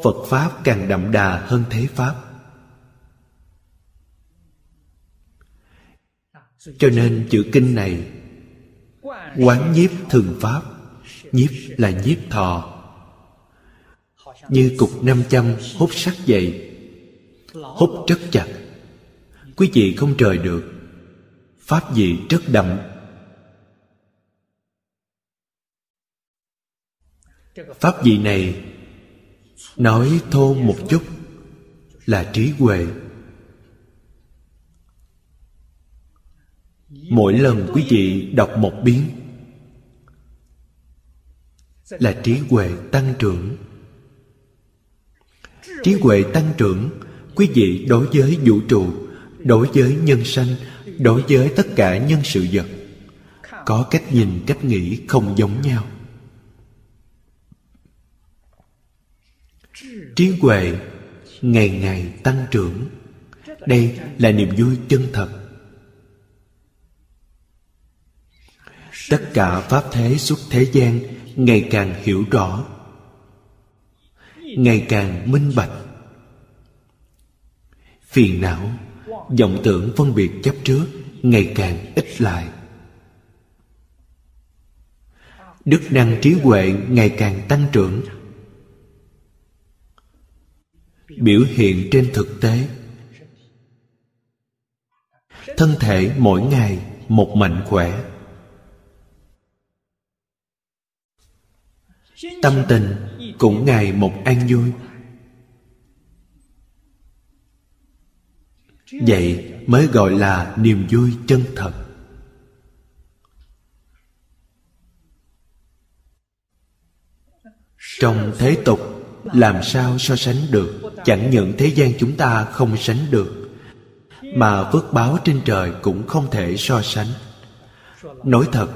S1: Phật pháp càng đậm đà hơn thế pháp. Cho nên chữ kinh này quán nhiếp thường pháp. Nhiếp là nhiếp thọ. Như cục nam châm hút sắt vậy hút rất chặt. Quý vị không rời được. Pháp gì rất đậm. Pháp vị này? Nói thô một chút là trí huệ. Mỗi lần quý vị đọc một biến là trí huệ tăng trưởng. Trí huệ tăng trưởng, quý vị đối với vũ trụ, đối với nhân sanh, đối với tất cả nhân sự vật, có cách nhìn, cách nghĩ không giống nhau. Trí huệ ngày ngày tăng trưởng. Đây là niềm vui chân thật. Tất cả pháp thế xuất thế gian ngày càng hiểu rõ. Ngày càng minh bạch. Phiền não, vọng tưởng phân biệt chấp trước ngày càng ít lại. Đức năng trí huệ ngày càng tăng trưởng. Biểu hiện trên thực tế. Thân thể mỗi ngày một mạnh khỏe. Tâm tình cũng ngày một an vui. Vậy mới gọi là niềm vui chân thật. Trong thế tục, làm sao so sánh được? Chẳng những thế gian chúng ta không sánh được, mà phước báo trên trời cũng không thể so sánh. Nói thật,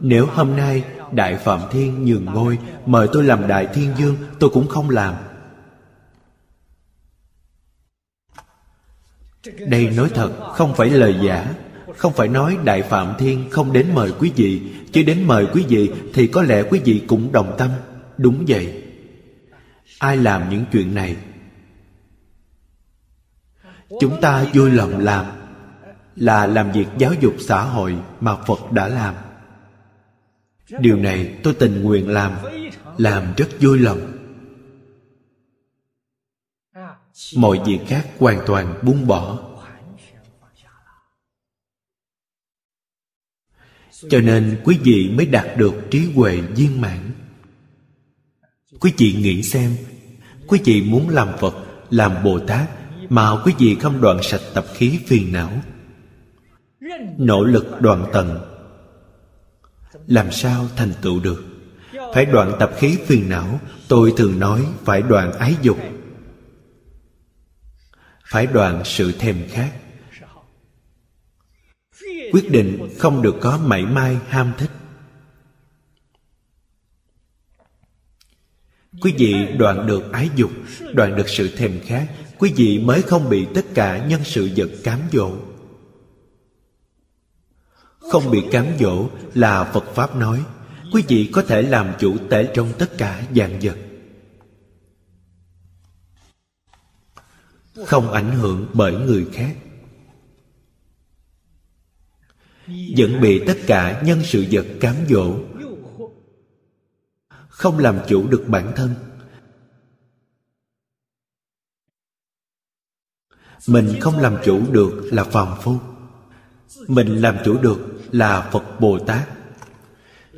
S1: nếu hôm nay đại phạm thiên nhường ngôi, mời tôi làm đại thiên dương, tôi cũng không làm. Đây nói thật, không phải lời giả. Không phải nói đại phạm thiên không đến mời quý vị, chứ đến mời quý vị thì có lẽ quý vị cũng đồng tâm. Đúng vậy. Ai làm những chuyện này? Chúng ta vui lòng làm. Là làm việc giáo dục xã hội mà phật đã làm điều này tôi tình nguyện làm làm rất vui lòng. Mọi việc khác hoàn toàn buông bỏ. Cho nên quý vị mới đạt được trí huệ viên mãn. Quý vị nghĩ xem, quý vị muốn làm phật, làm bồ tát mà quý vị không đoạn sạch tập khí phiền não. Nỗ lực đoạn tận làm sao thành tựu được? Phải đoạn tập khí phiền não, tôi thường nói phải đoạn ái dục. Phải đoạn sự thèm khát. Quyết định không được có mảy may ham thích. Quý vị đoạn được ái dục, đoạn được sự thèm khát, quý vị mới không bị tất cả nhân sự vật cám dỗ không bị cám dỗ là phật pháp nói, quý vị có thể làm chủ tể trong tất cả dạng vật. Không ảnh hưởng bởi người khác. Vẫn bị tất cả nhân sự vật cám dỗ. Không làm chủ được bản thân. Mình không làm chủ được là phàm phu mình làm chủ được là phật bồ tát.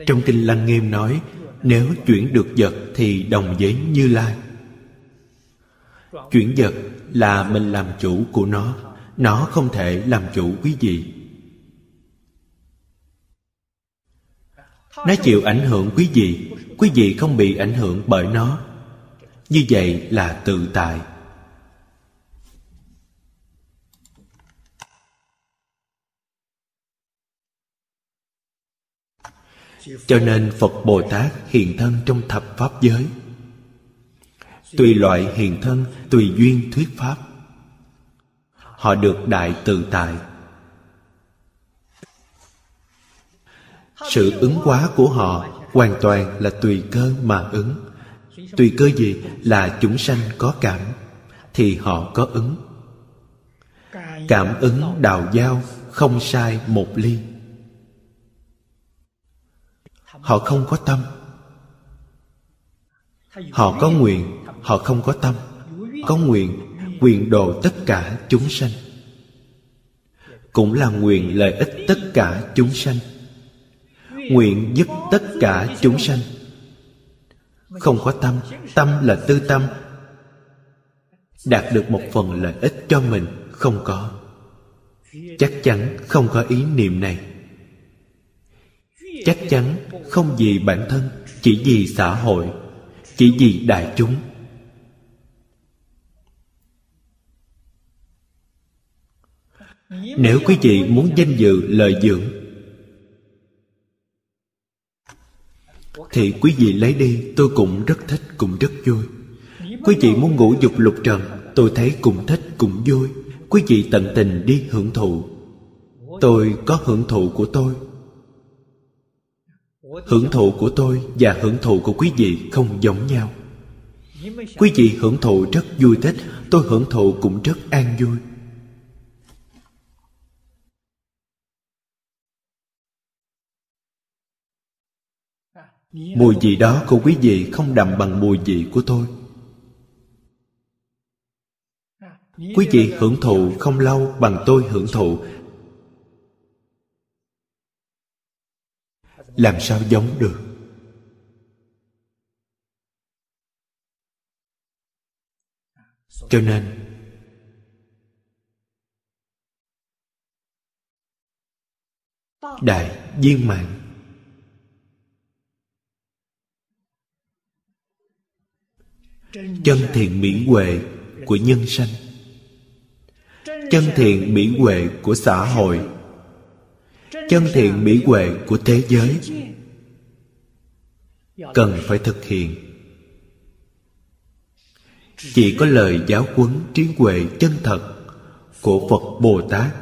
S1: Trong kinh lăng nghiêm nói, nếu chuyển được vật thì đồng với như lai. Chuyển vật là mình làm chủ của nó. Nó không thể làm chủ quý vị. Nó chịu ảnh hưởng quý vị. Quý vị không bị ảnh hưởng bởi nó. Như vậy là tự tại. Cho nên phật bồ tát hiện thân trong thập pháp giới. Tùy loại hiện thân, tùy duyên thuyết pháp. Họ được đại tự tại. Sự ứng hóa của họ hoàn toàn là tùy cơ mà ứng. Tùy cơ gì là chúng sanh có cảm, thì họ có ứng. Cảm ứng đào giao không sai một ly họ không có tâm. Họ có nguyện, họ không có tâm. Có nguyện quyền độ tất cả chúng sanh. Cũng là nguyện lợi ích tất cả chúng sanh. Nguyện giúp tất cả chúng sanh. Không có tâm tâm là tư tâm. Đạt được một phần lợi ích cho mình, không có. Chắc chắn không có ý niệm này. Chắc chắn không vì bản thân, chỉ vì xã hội, chỉ vì đại chúng. Nếu quý vị muốn danh dự, lợi dưỡng, thì quý vị lấy đi, tôi cũng rất thích, cũng rất vui. Quý vị muốn ngủ dục lục trần, tôi thấy cũng thích, cũng vui. Quý vị tận tình đi hưởng thụ, tôi có hưởng thụ của tôi hưởng thụ của tôi và hưởng thụ của quý vị không giống nhau. Quý vị hưởng thụ rất vui thích, tôi hưởng thụ cũng rất an vui. Mùi vị đó của quý vị không đậm bằng mùi vị của tôi. Quý vị hưởng thụ không lâu bằng tôi hưởng thụ làm sao giống được? Cho nên, đại viên mạng chân thiện mỹ huệ của nhân sanh, chân thiện mỹ huệ của xã hội chân thiện mỹ huệ của thế giới cần phải thực hiện. Chỉ có lời giáo huấn trí huệ chân thật của phật bồ tát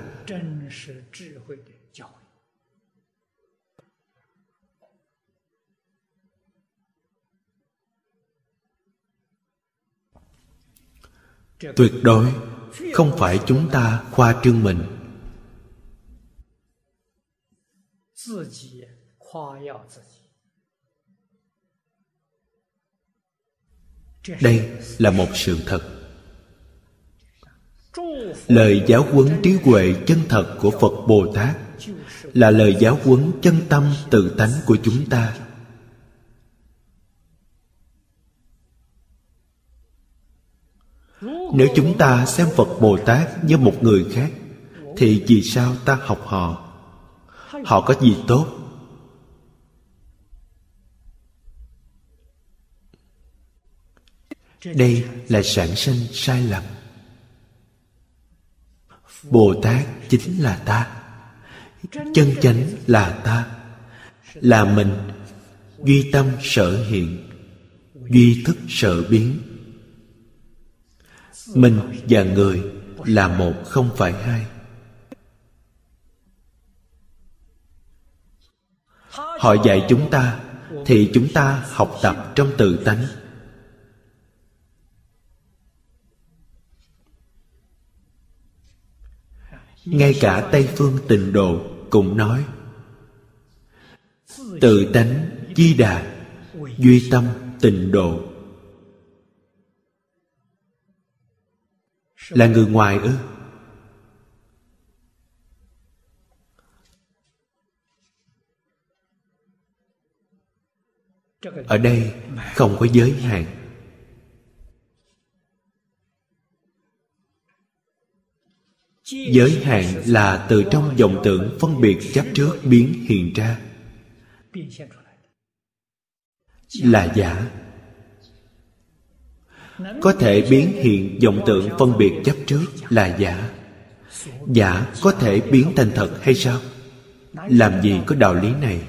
S1: tuyệt đối không phải chúng ta khoa trương mình. Đây là một sự thật. lời giáo huấn trí huệ chân thật của phật bồ tát là lời giáo huấn chân tâm tự tánh của chúng ta. Nếu chúng ta xem phật bồ tát như một người khác thì vì sao ta học họ họ có gì tốt? Đây là sản sinh sai lầm. Bồ tát chính là ta. Chân chánh là ta. Là mình, duy tâm sở hiện, duy thức sở biến. Mình và người là một không phải hai. Họ dạy chúng ta, thì chúng ta học tập trong tự tánh. Ngay cả tây phương tịnh độ cũng nói, tự tánh chi đà, duy tâm tịnh độ. Là người ngoài ư? Ở đây không có giới hạn. Giới hạn là từ trong vọng tưởng phân biệt chấp trước biến hiện ra. Là giả. Có thể biến hiện vọng tưởng phân biệt chấp trước là giả. Giả có thể biến thành thật hay sao? Làm gì có đạo lý này?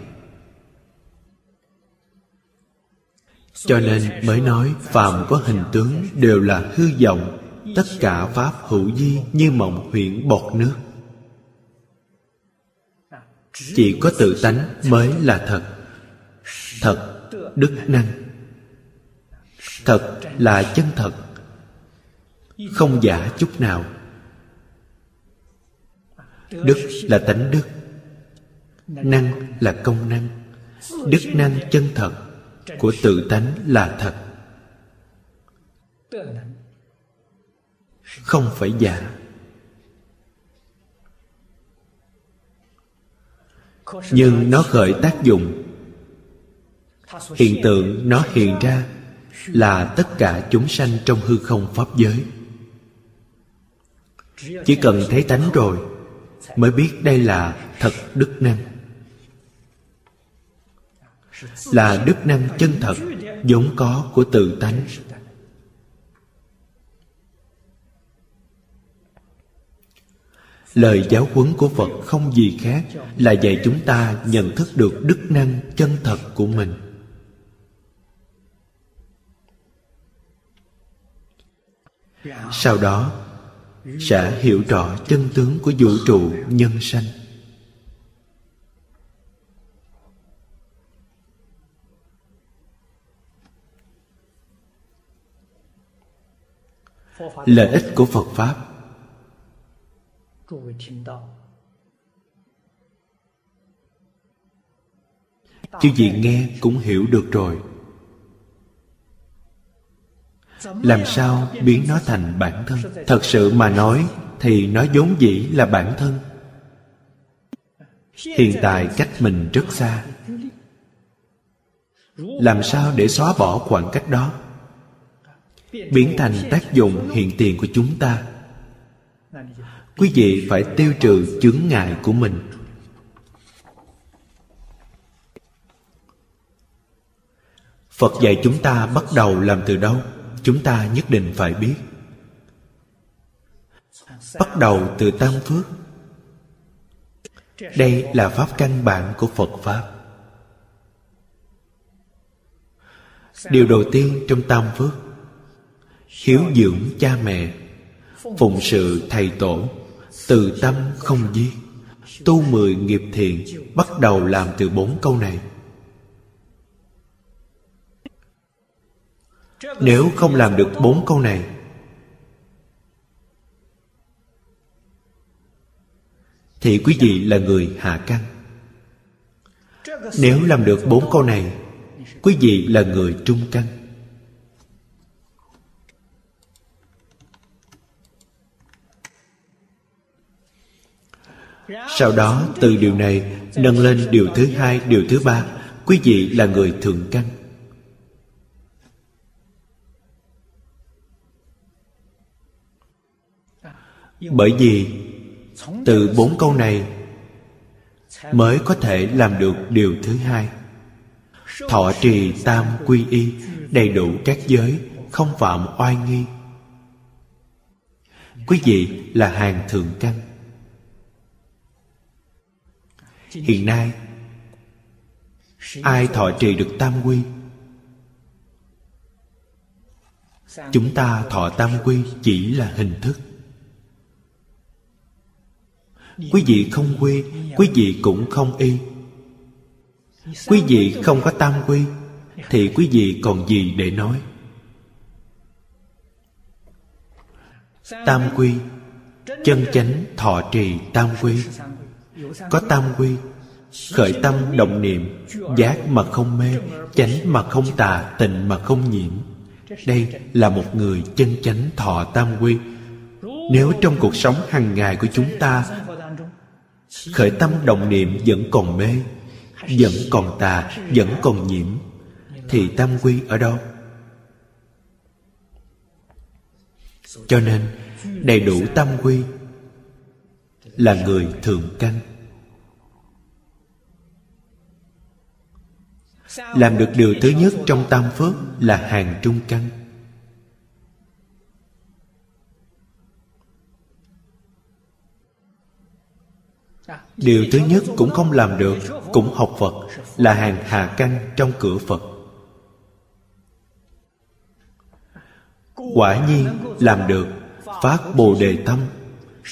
S1: Cho nên mới nói phàm có hình tướng đều là hư vọng, tất cả pháp hữu di như mộng huyễn bọt nước. Chỉ có tự tánh mới là thật. Thật, đức năng. Thật là chân thật. Không giả chút nào. Đức là tánh đức. Năng là công năng. Đức năng chân thật của tự tánh là thật. Không phải giả. Nhưng nó khởi tác dụng. Hiện tượng nó hiện ra là tất cả chúng sanh trong hư không pháp giới. Chỉ cần thấy tánh rồi mới biết đây là thật đức năng là đức năng chân thật, vốn có của tự tánh. Lời giáo huấn của phật không gì khác là dạy chúng ta nhận thức được đức năng chân thật của mình. Sau đó, sẽ hiểu rõ chân tướng của vũ trụ nhân sanh. Lợi ích của phật pháp. Chư vị nghe cũng hiểu được rồi. Làm sao biến nó thành bản thân? Thật sự mà nói thì nó vốn dĩ là bản thân. Hiện tại cách mình rất xa. Làm sao để xóa bỏ khoảng cách đó biến thành tác dụng hiện tiền của chúng ta. Quý vị phải tiêu trừ chướng ngại của mình. Phật dạy chúng ta bắt đầu làm từ đâu, chúng ta nhất định phải biết. Bắt đầu từ tam phước. Đây là pháp căn bản của phật pháp. Điều đầu tiên trong tam phước hiếu dưỡng cha mẹ. Phụng sự thầy tổ, từ tâm không giết. Tu mười nghiệp thiện, bắt đầu làm từ bốn câu này. Nếu không làm được bốn câu này, thì quý vị là người hạ căn nếu làm được bốn câu này, quý vị là người trung căn sau đó, từ điều này, nâng lên điều thứ hai, điều thứ ba. Quý vị là người thượng căn bởi vì, từ bốn câu này mới có thể làm được điều thứ hai. Thọ trì tam quy y, đầy đủ các giới, không phạm oai nghi. Quý vị là hàng thượng căn hiện nay, ai thọ trì được tam quy? Chúng ta thọ tam quy chỉ là hình thức. Quý vị không quy quý vị cũng không y. Quý vị không có tam quy, thì quý vị còn gì để nói? Tam quy, chân chánh thọ trì tam quy có tam quy, khởi tâm động niệm, giác mà không mê, chánh mà không tà, tịnh mà không nhiễm. Đây là một người chân chánh thọ tam quy. Nếu trong cuộc sống hàng ngày của chúng ta, khởi tâm động niệm vẫn còn mê, vẫn còn tà, vẫn còn nhiễm, thì tam quy ở đâu? Cho nên, đầy đủ tam quy là người thượng căn làm được điều thứ nhất trong tam phước là hàng trung căn điều thứ nhất cũng không làm được, cũng học phật, là hàng hà căn trong cửa phật. Quả nhiên, làm được, phát bồ đề tâm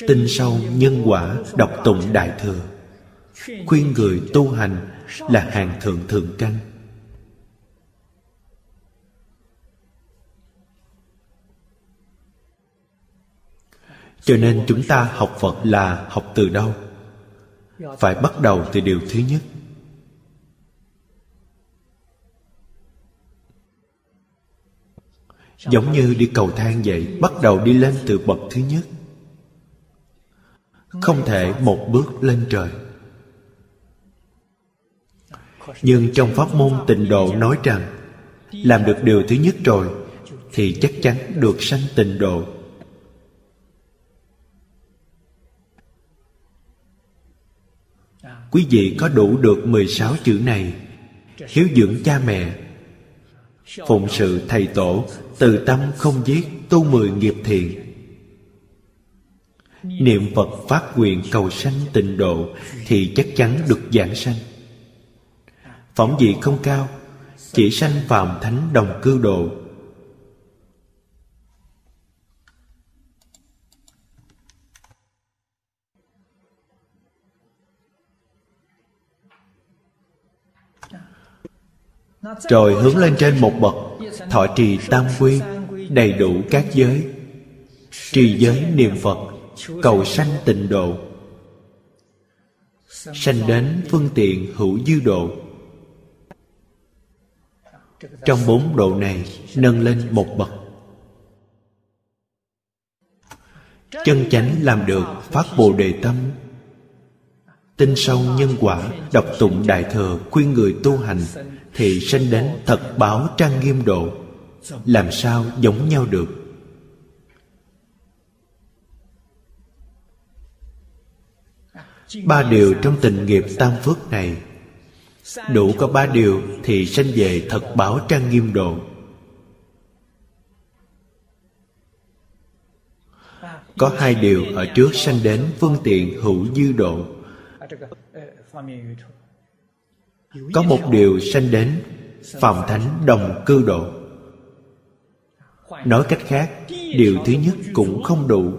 S1: tin sâu nhân quả, đọc tụng đại thừa. Khuyên người tu hành là hàng thượng thượng căn cho nên chúng ta học phật là học từ đâu? Phải bắt đầu từ điều thứ nhất. Giống như đi cầu thang vậy, bắt đầu đi lên từ bậc thứ nhất không thể một bước lên trời. Nhưng trong pháp môn tịnh độ nói rằng, làm được điều thứ nhất rồi, thì chắc chắn được sanh tịnh độ. Quý vị có đủ được 16 chữ này, hiếu dưỡng cha mẹ, phụng sự thầy tổ, từ tâm không giết tu mười nghiệp thiện niệm phật phát nguyện cầu sanh tịnh độ thì chắc chắn được giảng sanh. Phỏng vị không cao, chỉ sanh phàm thánh đồng cư độ. Rồi hướng lên trên một bậc, thọ trì tam quy, đầy đủ các giới. Trì giới niệm phật cầu sanh tịnh độ. Sanh đến phương tiện hữu dư độ. Trong bốn độ này, nâng lên một bậc. Chân chánh làm được phát bồ đề tâm. Tin sâu nhân quả, đọc tụng đại thừa khuyên người tu hành, thì sanh đến thật báo trang nghiêm độ. Làm sao giống nhau được? Ba điều trong tình nghiệp tam phước này. Đủ có ba điều thì sanh về thật báo trang nghiêm độ. Có hai điều ở trước sanh đến phương tiện hữu dư độ. Có một điều sanh đến phạm thánh đồng cư độ. Nói cách khác, điều thứ nhất cũng không đủ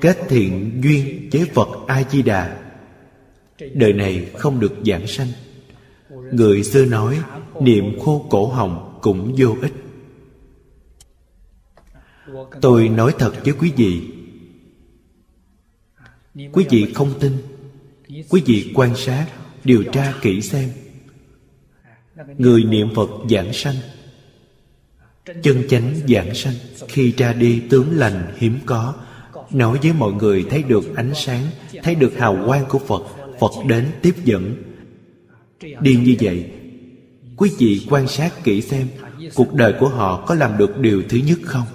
S1: kết thiện duyên với phật a di đà đời này không được giảng sanh. Người xưa nói, niệm khô cổ hồng cũng vô ích. Tôi nói thật với quý vị. Quý vị không tin, quý vị quan sát, điều tra kỹ xem. Người niệm phật giảng sanh, chân chánh giảng sanh khi ra đi tướng lành hiếm có nói với mọi người thấy được ánh sáng, thấy được hào quang của phật phật đến tiếp dẫn. Đi như vậy, quý vị quan sát kỹ xem, cuộc đời của họ có làm được điều thứ nhất không?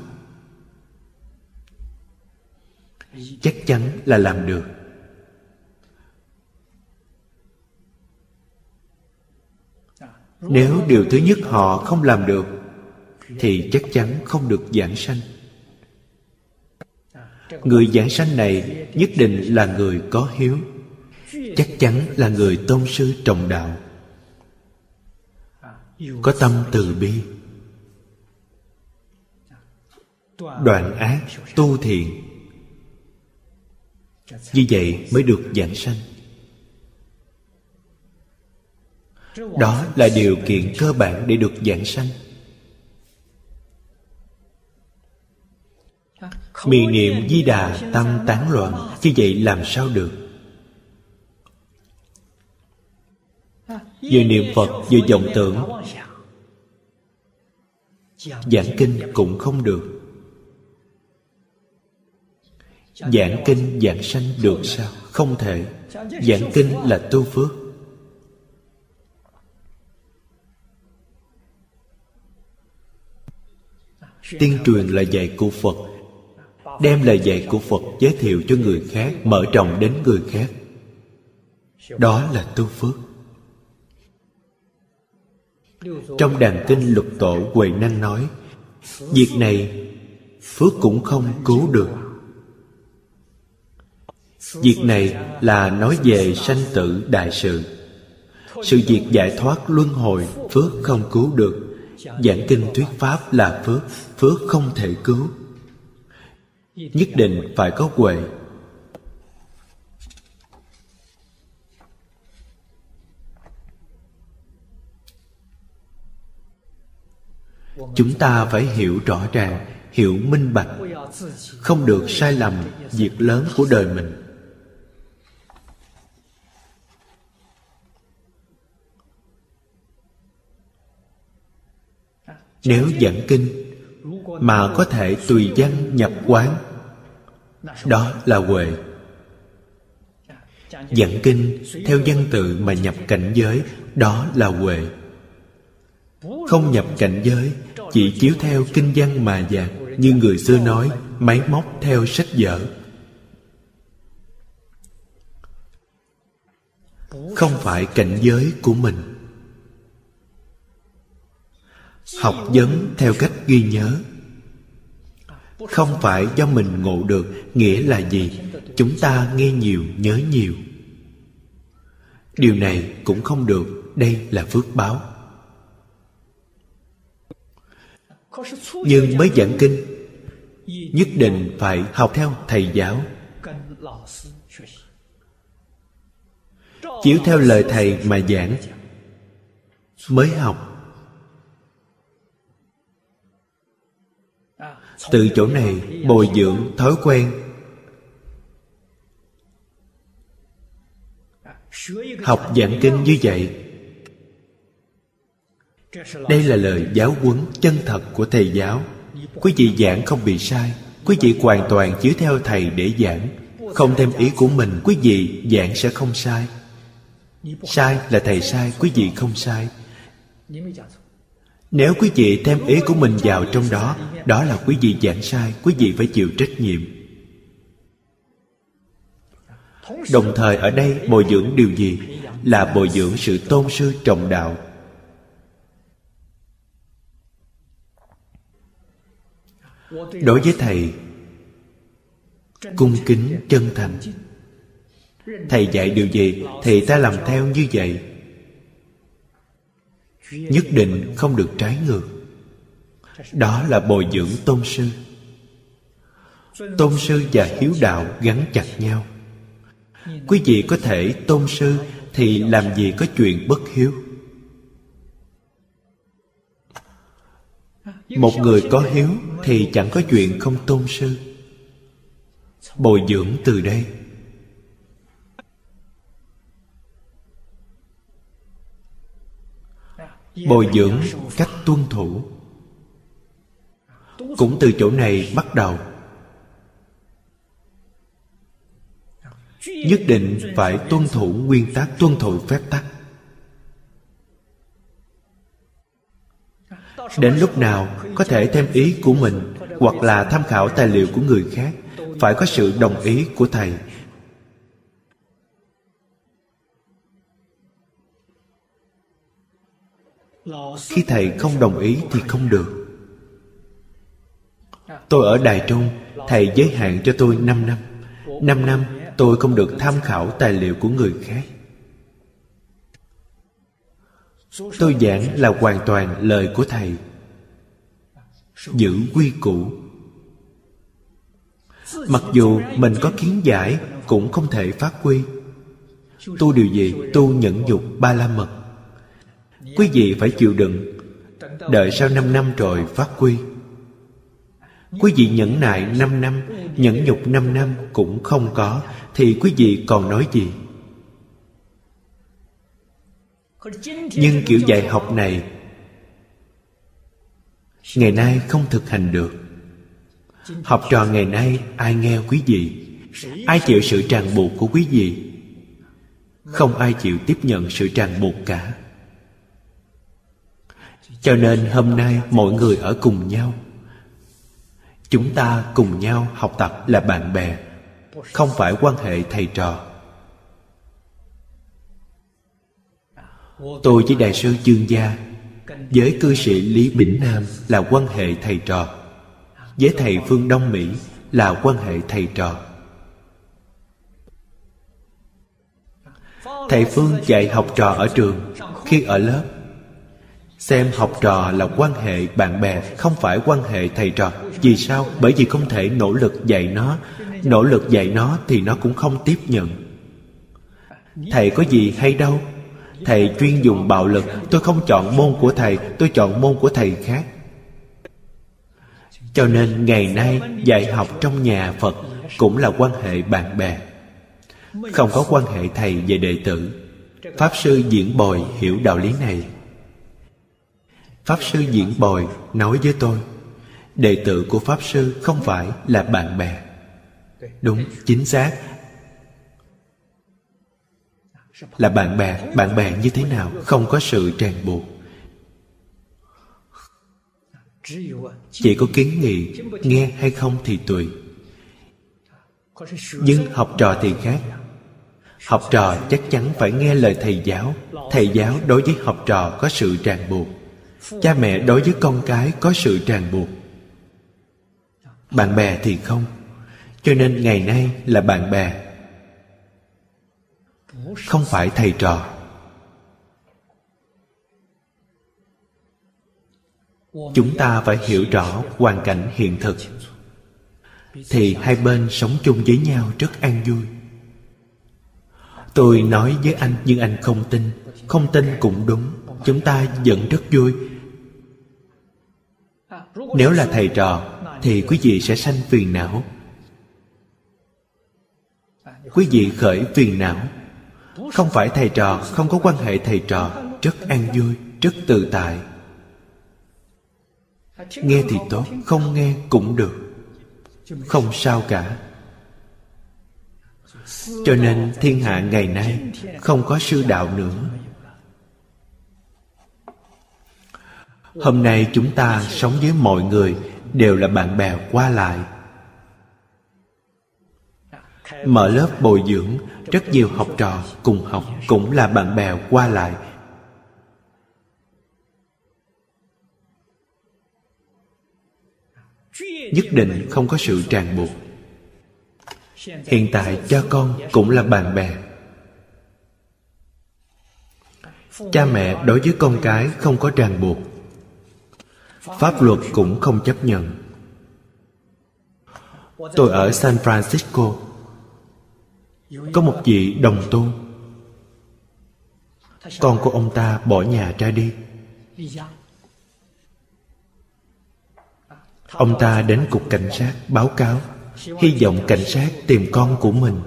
S1: Chắc chắn là làm được. Nếu điều thứ nhất họ không làm được, thì chắc chắn không được giảng sanh người giảng sanh này nhất định là người có hiếu. Chắc chắn là người tôn sư trọng đạo. Có tâm từ bi. Đoạn ác tu thiện như vậy mới được giảng sanh. Đó là điều kiện cơ bản để được giảng sanh. Miệng niệm di đà tâm tán loạn. như vậy làm sao được? Vừa niệm phật vừa vọng tưởng. Giảng kinh cũng không được. Giảng kinh giảng sanh được sao? Không thể. Giảng kinh là tu phước. Tiên truyền là dạy của phật đem lời dạy của phật giới thiệu cho người khác, mở rộng đến người khác. Đó là tu phước. Trong đàn kinh lục tổ huệ năng nói, việc này phước cũng không cứu được. Việc này là nói về sanh tử đại sự. Sự việc giải thoát luân hồi phước không cứu được. Giảng kinh thuyết pháp là phước phước không thể cứu nhất định phải có huệ chúng ta phải hiểu rõ ràng, hiểu minh bạch. Không được sai lầm việc lớn của đời mình. Nếu giảng kinh mà có thể tùy văn nhập quán đó là huệ. Giảng kinh, theo văn tự mà nhập cảnh giới, đó là huệ. Không nhập cảnh giới, chỉ chiếu theo kinh văn mà giảng, như người xưa nói, máy móc theo sách vở. Không phải cảnh giới của mình. Học vấn theo cách ghi nhớ không phải do mình ngộ được nghĩa là gì, chúng ta nghe nhiều, nhớ nhiều. Điều này cũng không được, đây là phước báo. Nhưng mới giảng kinh, nhất định phải học theo thầy giáo. Chiếu theo lời thầy mà giảng, mới học từ chỗ này bồi dưỡng thói quen. Học giảng kinh như vậy. Đây là lời giáo huấn chân thật của thầy giáo. Quý vị giảng không bị sai. Quý vị hoàn toàn chiếu theo thầy để giảng. Không thêm ý của mình, quý vị giảng sẽ không sai. Sai là thầy sai, quý vị không sai nếu quý vị thêm ý của mình vào trong đó đó là quý vị giảng sai, quý vị phải chịu trách nhiệm. Đồng thời ở đây, bồi dưỡng điều gì? Là bồi dưỡng sự tôn sư trọng đạo. Đối với thầy, cung kính chân thành. Thầy dạy điều gì thì ta làm theo như vậy nhất định không được trái ngược. Đó là bồi dưỡng tôn sư. Tôn sư và hiếu đạo gắn chặt nhau. Quý vị có thể tôn sư thì làm gì có chuyện bất hiếu? Một người có hiếu thì chẳng có chuyện không tôn sư. Bồi dưỡng từ đây. Bồi dưỡng cách tuân thủ. Cũng từ chỗ này bắt đầu. Nhất định phải tuân thủ nguyên tắc, tuân thủ phép tắc. Đến lúc nào có thể thêm ý của mình hoặc là tham khảo tài liệu của người khác, phải có sự đồng ý của thầy khi thầy không đồng ý thì không được. Tôi ở đài trung, thầy giới hạn cho tôi 5 năm. 5 năm, tôi không được tham khảo tài liệu của người khác. Tôi giảng là hoàn toàn lời của thầy. Giữ quy củ. Mặc dù mình có kiến giải, cũng không thể phát huy. Tu điều gì, tu nhẫn dục ba la mật quý vị phải chịu đựng. Đợi sau năm năm rồi phát quy quý vị nhẫn nại năm năm, nhẫn nhục năm năm cũng không có, thì quý vị còn nói gì? Nhưng kiểu dạy học này, ngày nay không thực hành được. Học trò ngày nay ai nghe quý vị? Ai chịu sự ràng buộc của quý vị? Không ai chịu tiếp nhận sự ràng buộc cả cho nên hôm nay mọi người ở cùng nhau. Chúng ta cùng nhau học tập là bạn bè, không phải quan hệ thầy trò. Tôi với đại sư chương gia với cư sĩ lý bỉnh nam là quan hệ thầy trò. Với thầy phương đông mỹ là quan hệ thầy trò. Thầy phương dạy học trò ở trường khi ở lớp xem học trò là quan hệ bạn bè, không phải quan hệ thầy trò. Vì sao? Bởi vì không thể nỗ lực dạy nó. Nỗ lực dạy nó thì nó cũng không tiếp nhận. Thầy có gì hay đâu. Thầy chuyên dùng bạo lực. Tôi không chọn môn của thầy, tôi chọn môn của thầy khác. Cho nên ngày nay, dạy học trong nhà phật cũng là quan hệ bạn bè. Không có quan hệ thầy và đệ tử. Pháp sư diễn bồi hiểu đạo lý này pháp sư diễn bồi nói với tôi, đệ tử của pháp sư không phải là bạn bè. Đúng, chính xác. Là bạn bè bạn bè như thế nào không có sự ràng buộc. Chỉ có kiến nghị, nghe hay không thì tùy. Nhưng học trò thì khác. Học trò chắc chắn phải nghe lời thầy giáo. Thầy giáo đối với học trò có sự ràng buộc cha mẹ đối với con cái có sự ràng buộc. Bạn bè thì không, cho nên ngày nay là bạn bè. Không phải thầy trò. Chúng ta phải hiểu rõ hoàn cảnh hiện thực. Thì hai bên sống chung với nhau rất an vui. Tôi nói với anh nhưng anh không tin. Không tin cũng đúng. Chúng ta vẫn rất vui nếu là thầy trò, thì quý vị sẽ sanh phiền não. Quý vị khởi phiền não. Không phải thầy trò, không có quan hệ thầy trò, rất an vui, rất tự tại. Nghe thì tốt, không nghe cũng được. Không sao cả. Cho nên thiên hạ ngày nay không có sư đạo nữa. Hôm nay chúng ta sống với mọi người đều là bạn bè qua lại. Mở lớp bồi dưỡng, rất nhiều học trò cùng học cũng là bạn bè qua lại. Nhất định không có sự ràng buộc. Hiện tại cha con cũng là bạn bè. Cha mẹ đối với con cái không có ràng buộc pháp luật cũng không chấp nhận. Tôi ở san francisco. Có một vị đồng tu. con của ông ta bỏ nhà ra đi. Ông ta đến cục cảnh sát báo cáo, hy vọng cảnh sát tìm con của mình.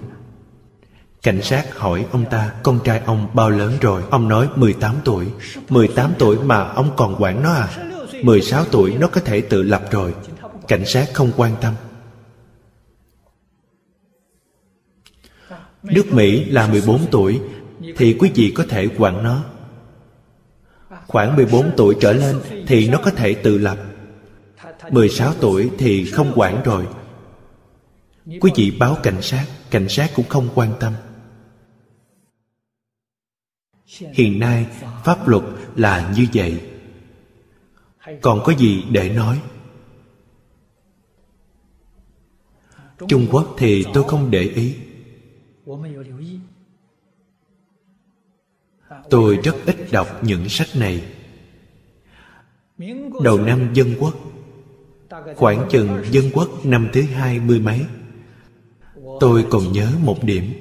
S1: Cảnh sát hỏi ông ta, con trai ông bao lớn rồi? Ông nói 18 tuổi. 18 tuổi mà ông còn quản nó à? 16 tuổi nó có thể tự lập rồi. Cảnh sát không quan tâm. Nước Mỹ là 14 tuổi, Thì quý vị có thể quản nó. Khoảng 14 tuổi trở lên Thì nó có thể tự lập. 16 tuổi thì không quản rồi. Quý vị báo cảnh sát Cảnh sát cũng không quan tâm. Hiện nay, pháp luật là như vậy. Còn có gì để nói? Trung Quốc thì tôi không để ý. Tôi rất ít đọc những sách này. Đầu năm dân quốc, Khoảng chừng dân quốc năm thứ hai mươi mấy, Tôi còn nhớ một điểm.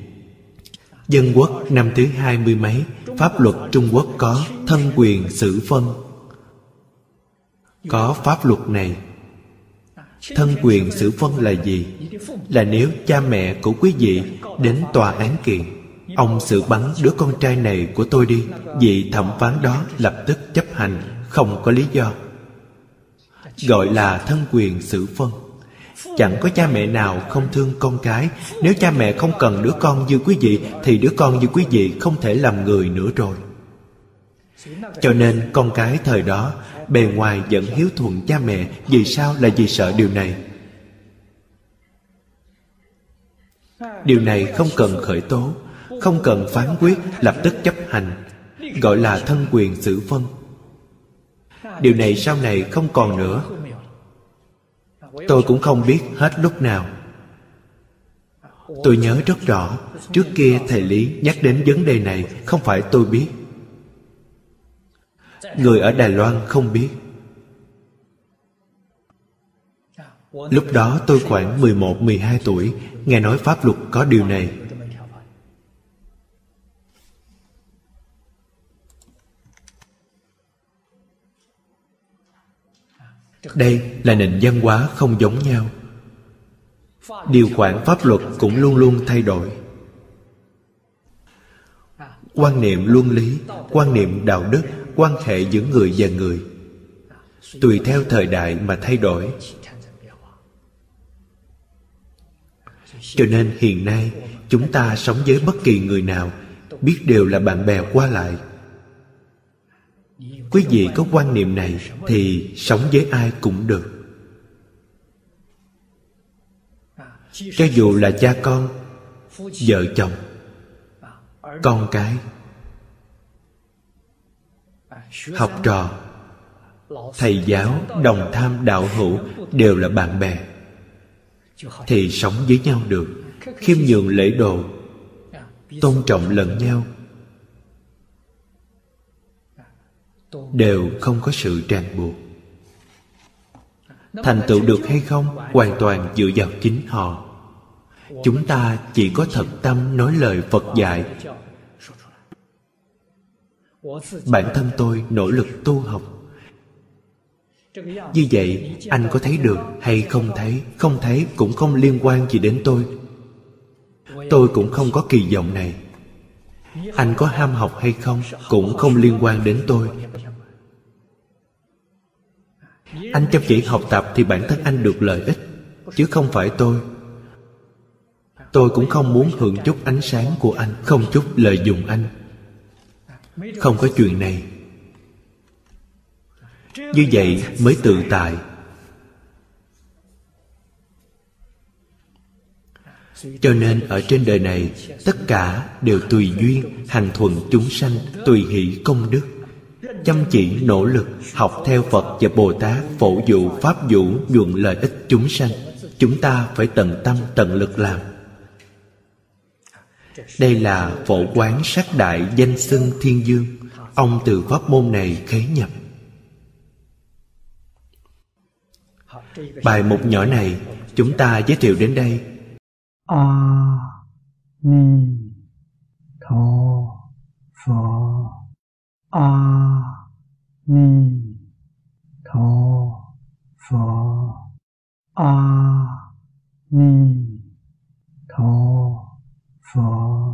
S1: Dân quốc năm thứ hai mươi mấy, Pháp luật Trung Quốc có thân quyền xử phân. Có pháp luật này. Thân quyền xử phân là gì? Là nếu cha mẹ của quý vị đến tòa án kiện, Ông xử bắn đứa con trai này của tôi đi, Vị thẩm phán đó lập tức chấp hành, Không có lý do. Gọi là thân quyền xử phân Chẳng có cha mẹ nào không thương con cái. Nếu cha mẹ không cần đứa con như quý vị, Thì đứa con như quý vị không thể làm người nữa rồi. Cho nên con cái thời đó Bề ngoài vẫn hiếu thuận cha mẹ, Vì sao là vì sợ điều này? Điều này không cần khởi tố, Không cần phán quyết, lập tức chấp hành, Gọi là thân quyền xử phân Điều này sau này không còn nữa. Tôi cũng không biết hết lúc nào. Tôi nhớ rất rõ, Trước kia thầy Lý nhắc đến vấn đề này, Không phải tôi biết. Người ở Đài Loan không biết. Lúc đó tôi khoảng 11-12 tuổi, Nghe nói pháp luật có điều này. Đây là nền văn hóa không giống nhau. Điều khoản pháp luật cũng luôn luôn thay đổi. Quan niệm luân lý, Quan niệm đạo đức Quan hệ giữa người và người, Tùy theo thời đại mà thay đổi. Cho nên hiện nay, Chúng ta sống với bất kỳ người nào, Biết đều là bạn bè qua lại. Quý vị có quan niệm này thì sống với ai cũng được. Cho dù là cha con, vợ chồng, con cái học trò, thầy giáo, đồng tham, đạo hữu đều là bạn bè. Thì sống với nhau được, khiêm nhường lễ độ, tôn trọng lẫn nhau, đều không có sự ràng buộc. Thành tựu được hay không hoàn toàn dựa vào chính họ. Chúng ta chỉ có thật tâm nói lời phật dạy bản thân tôi nỗ lực tu học. Như vậy, anh có thấy được hay không thấy không thấy cũng không liên quan gì đến tôi. Tôi cũng không có kỳ vọng này. Anh có ham học hay không cũng không liên quan đến tôi. Anh chăm chỉ học tập thì bản thân anh được lợi ích, chứ không phải tôi. Tôi cũng không muốn hưởng chút ánh sáng của anh, không chút lợi dụng anh không có chuyện này. Như vậy mới tự tại. Cho nên ở trên đời này, tất cả đều tùy duyên, hằng thuận chúng sanh, tùy hỷ công đức. Chăm chỉ, nỗ lực, học theo phật và bồ tát, phổ dụ, pháp dụ, nhuận lợi ích chúng sanh. Chúng ta phải tận tâm, tận lực làm. Đây là phổ quán sát đại danh xưng thiên dương. Ông từ pháp môn này khế nhập. Bài mục nhỏ này, chúng ta giới thiệu đến đây.
S2: A Ni Tho Phở A Ni Tho Phở A Ni Tho 佛。